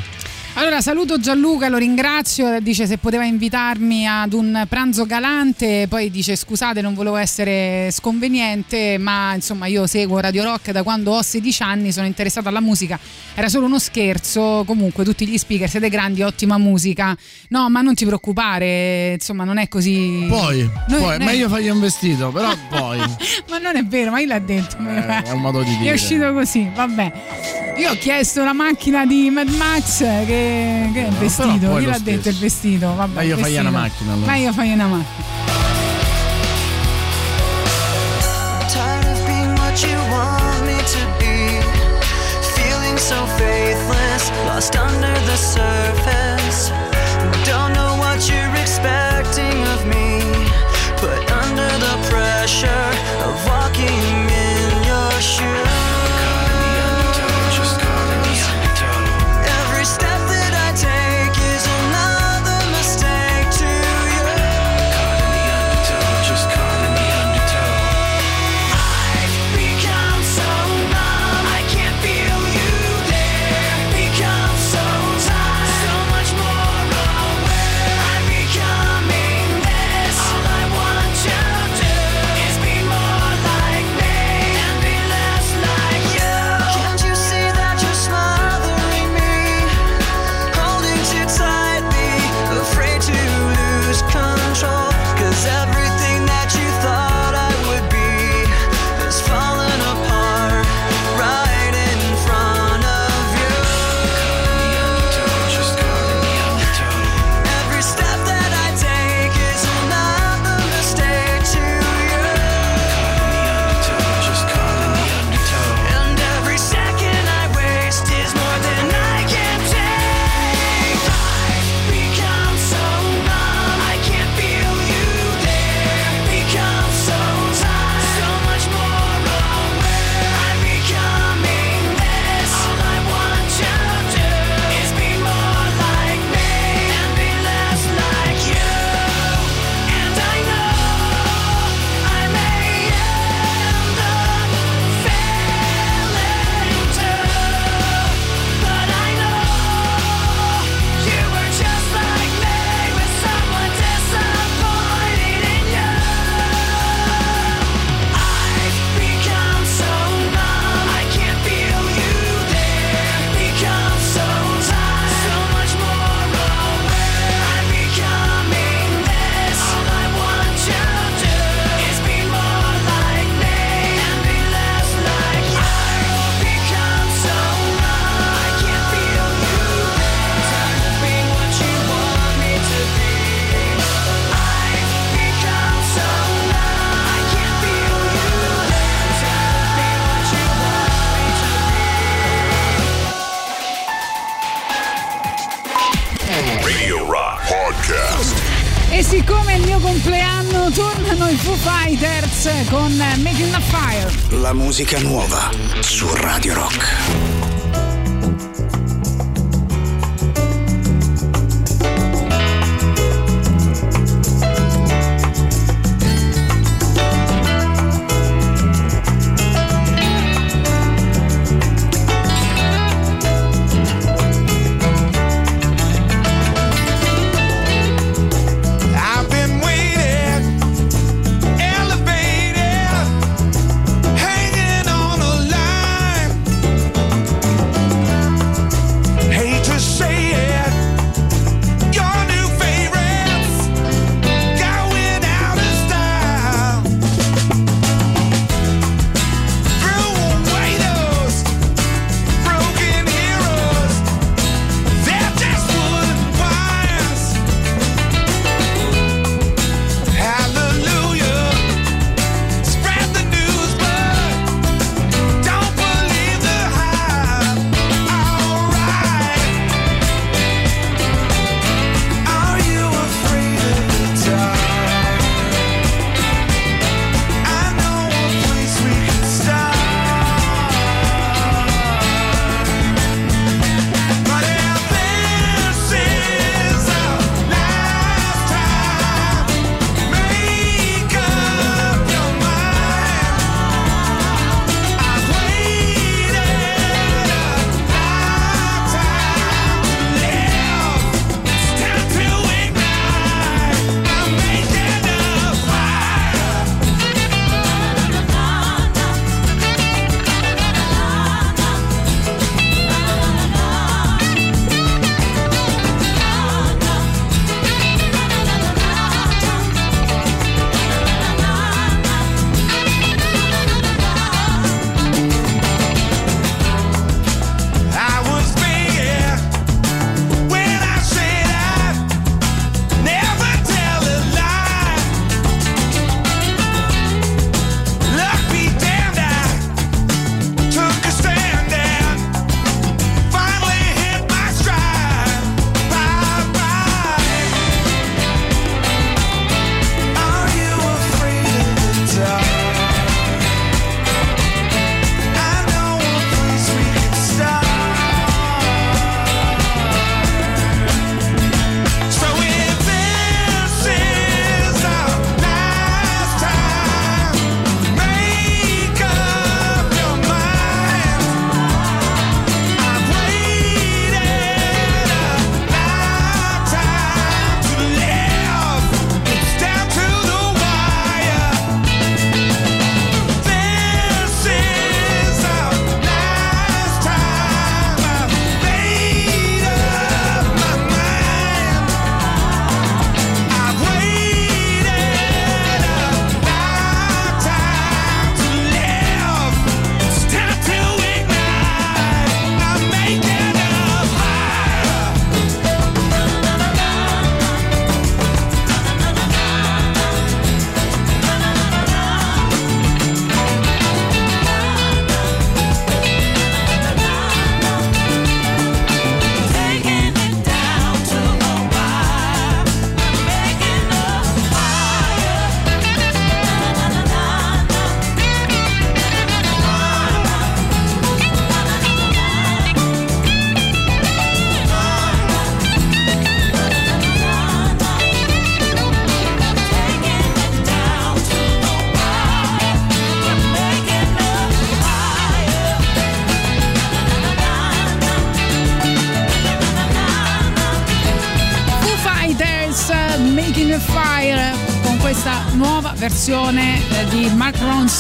Allora saluto Gianluca, lo ringrazio, dice se poteva invitarmi ad un pranzo galante, poi dice scusate non volevo essere sconveniente, ma insomma io seguo Radio Rock da quando ho 16 anni, sono interessata alla musica, era solo uno scherzo, comunque tutti gli speaker siete grandi, ottima musica, no ma non ti preoccupare, insomma non è così... Poi, Noi- poi noi- meglio fargli un vestito, però poi [LAUGHS] ma non è vero, ma io l'ha detto. Eh, è un modo di È dire. uscito così, vabbè. Io ho chiesto la macchina di Mad Max che, che è il No, vestito. Chi l'ha detto il vestito? Vabbè, Meglio il fagli una macchina, allora. Meglio fagli una macchina. So faithless, lost under the surface. Fighters con Making the Fire. La musica nuova su Radio Rock.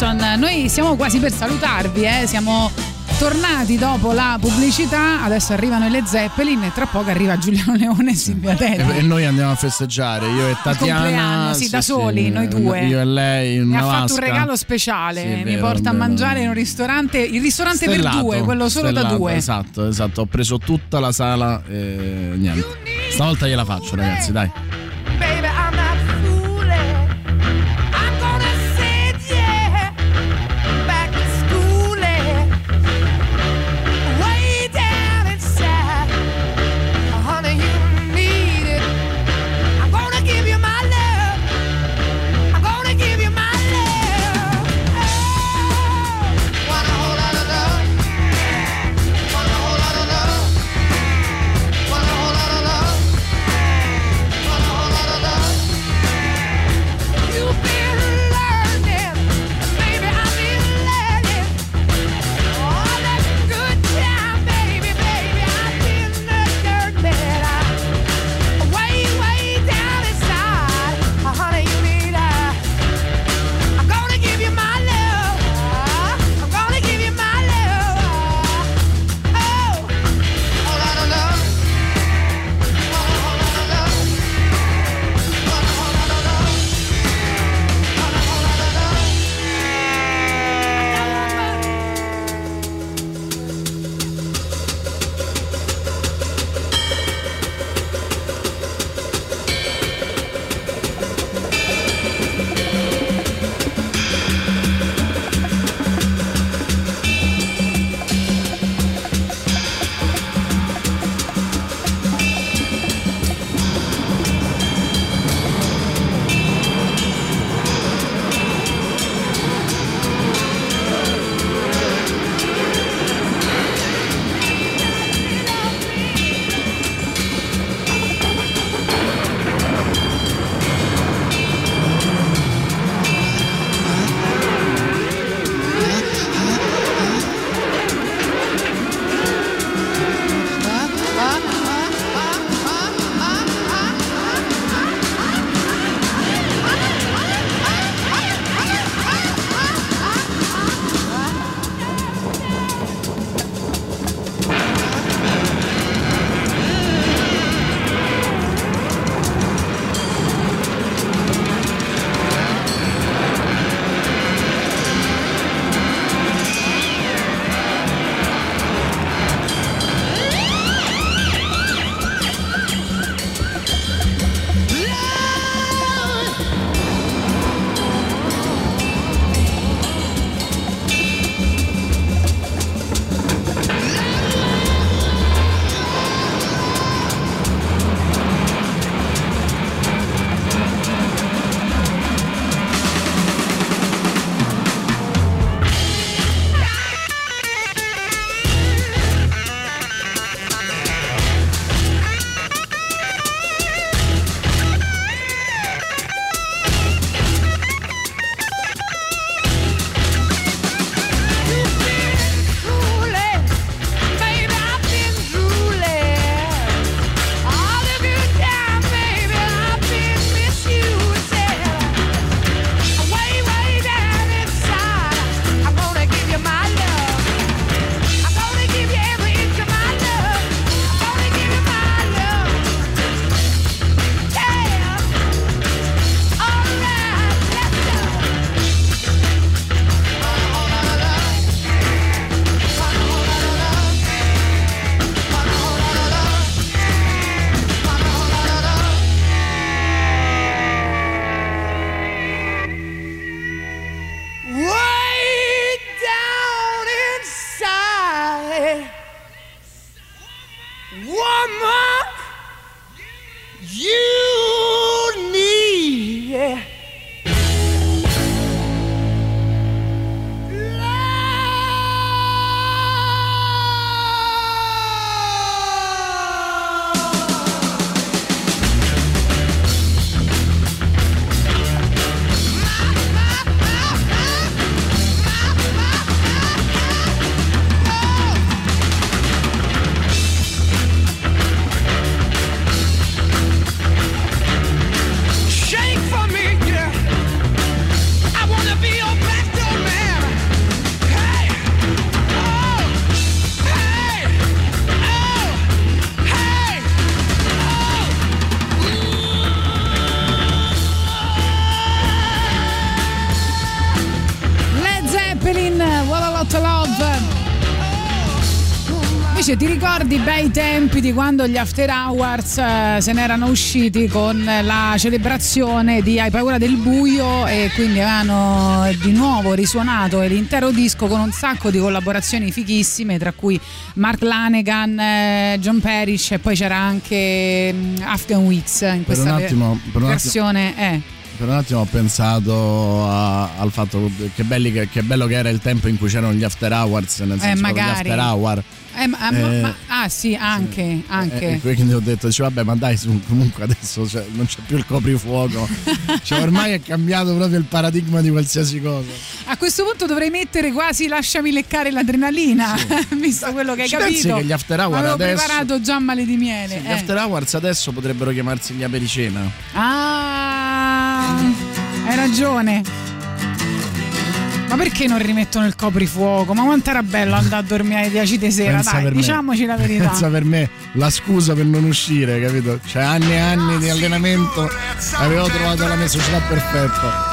Station. Noi siamo quasi per salutarvi, eh? siamo tornati dopo la pubblicità, adesso arrivano le Zeppelin e tra poco arriva Giuliano Leone e Silvia Tedeschi. E noi andiamo a festeggiare, io e Tatiana. Sì, sì, da soli, sì, noi due. Io e lei in Mi ha fatto un regalo speciale, mi vero, porta a mangiare vero. in un ristorante, il ristorante stellato, per due, quello solo stellato, da due. Esatto, esatto, ho preso tutta la sala e niente. Stavolta gliela faccio ragazzi, dai. Ti ricordi bei tempi di quando gli After Hours eh, se n'erano usciti con la celebrazione di Hai paura del buio e quindi avevano di nuovo risuonato l'intero disco con un sacco di collaborazioni fighissime tra cui Mark Lanegan, eh, John Parrish e poi c'era anche mm, Afghan Weeks in Per un questa attimo- per un attimo- versione eh. Per un attimo ho pensato a- al fatto che, belli che, che bello che era il tempo in cui c'erano gli after hours, nel senso proprio gli magari. after hour. Eh, ma- Eh, ma- ah sì anche, anche. E quindi ho detto, dice, vabbè, ma dai, su, comunque adesso cioè, non c'è più il coprifuoco. [LAUGHS] cioè, ormai è cambiato proprio il paradigma di qualsiasi cosa. A questo punto dovrei mettere quasi lasciami leccare l'adrenalina, [LAUGHS] visto quello che hai Ci pensi capito. che gli after hour Avevo adesso- preparato già male di miele. Gli eh. after hours adesso potrebbero chiamarsi gli apericena. Ah, hai ragione. Ma perché non rimettono il coprifuoco? Ma quanto era bello andare a dormire alle 10 di sera, Pensa dai, per me. diciamoci la verità. Pensa per me la scusa per non uscire, capito? Cioè, anni e anni di allenamento, avevo trovato la mia società perfetta.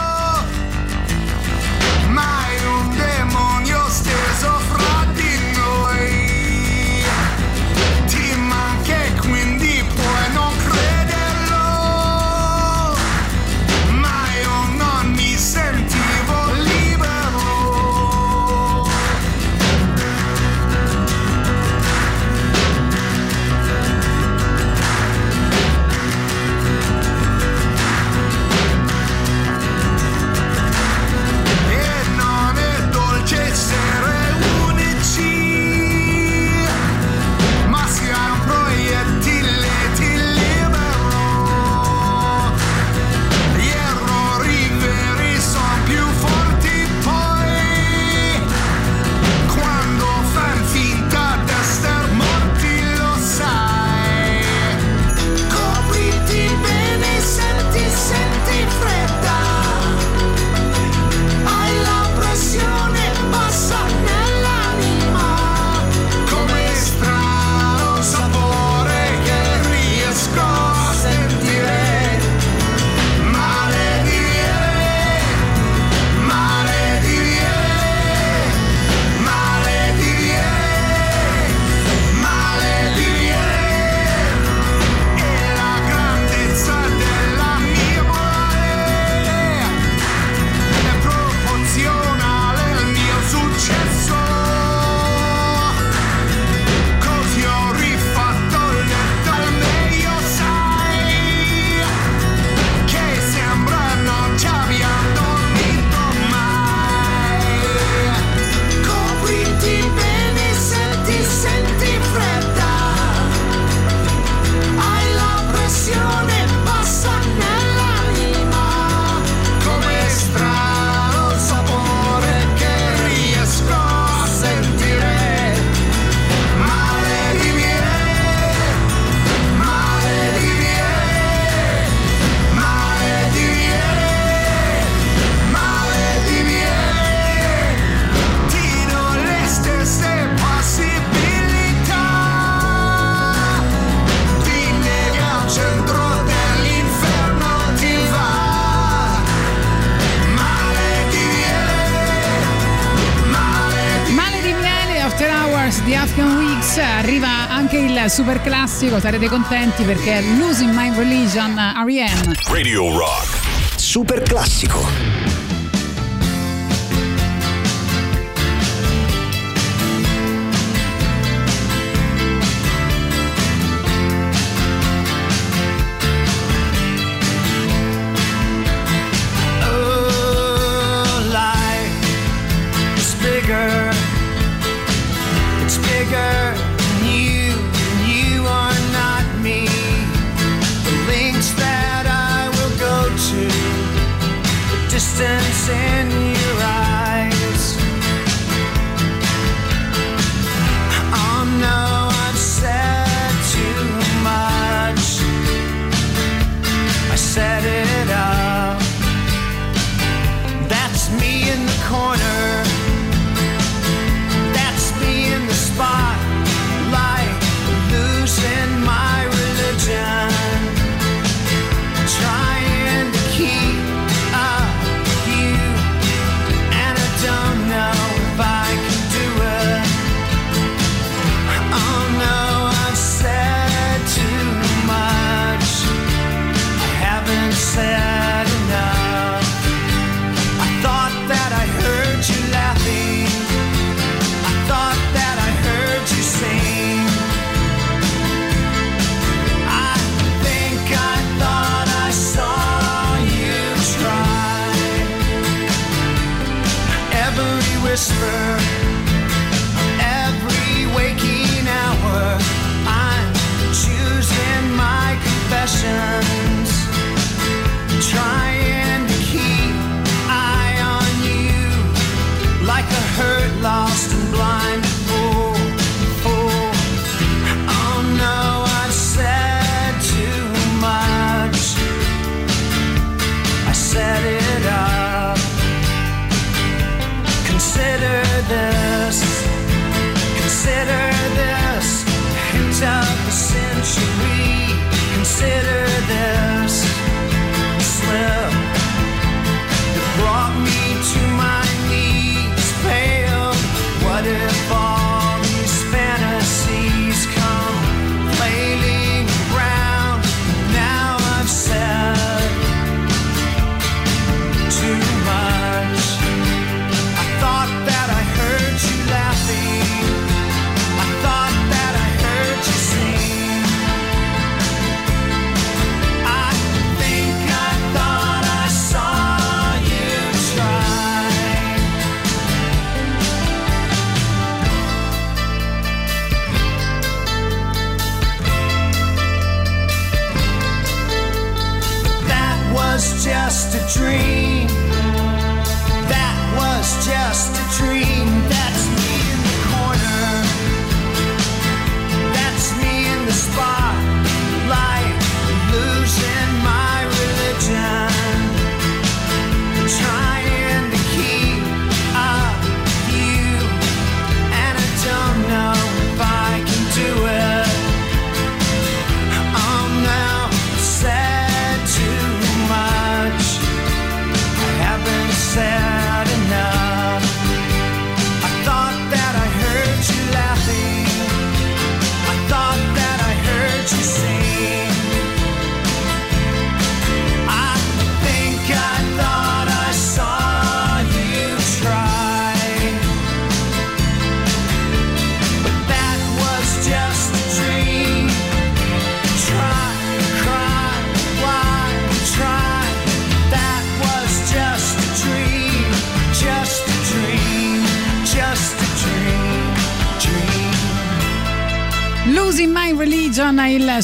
Super classico, sarete contenti perché è Losing My Religion R.E.M. Radio Rock. Super classico. sin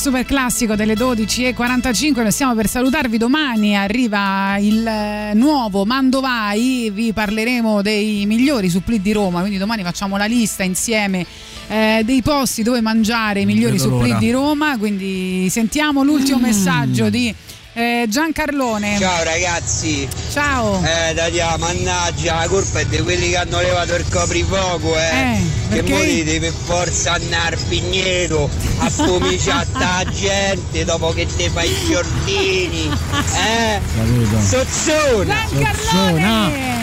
super classico delle 12.45. Noi stiamo per salutarvi. Domani arriva il eh, nuovo Mandovai. Vi parleremo dei migliori suppli di Roma. Quindi domani facciamo la lista insieme eh, dei posti dove mangiare i migliori l'ora. di Roma. Quindi sentiamo l'ultimo messaggio di eh, Giancarlone. Ciao ragazzi. Ciao. Eh, Dadia, mannaggia, la colpa è di quelli che hanno levato il coprifuoco, eh. che perché? volete per forza andare al pigneto a pomiciare [LAUGHS] sta gente dopo che te fai i giornini. Eh? Capito? Sozzona! Giancarlone!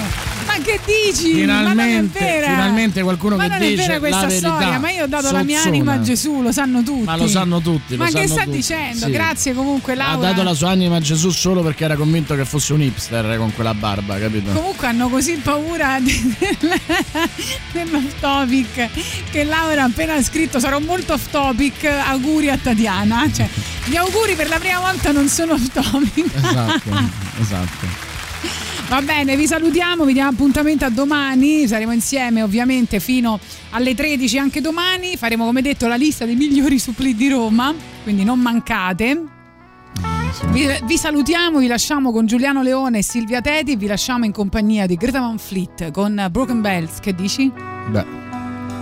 Ma che dici? Finalmente, ma non finalmente qualcuno ma che non dice è vera questa verità. storia, ma io ho dato la mia Sozzona. anima a Gesù, lo sanno tutti. Ma lo sanno tutti. lo Ma che sanno sta tutti. dicendo? Sì. Grazie comunque Ha Laura. dato la sua anima a Gesù solo perché era convinto che fosse un hipster con quella barba, capito? Comunque hanno così paura [LAUGHS] dell'off topic che Laura ha appena scritto sarò molto off topic, auguri a Tatiana. Cioè, gli auguri per la prima volta non sono off topic. Esatto, [LAUGHS] esatto. Va bene, vi salutiamo, vi diamo appuntamento a domani, saremo insieme ovviamente fino alle 13 anche domani, faremo come detto la lista dei migliori suppli di Roma, quindi non mancate. Vi, vi salutiamo, vi lasciamo con Giuliano Leone e Silvia Teti, vi lasciamo in compagnia di Greta Van Fleet con Broken Bells, che dici? Beh,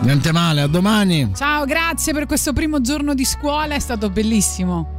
niente male, a domani. Ciao, grazie per questo primo giorno di scuola, è stato bellissimo.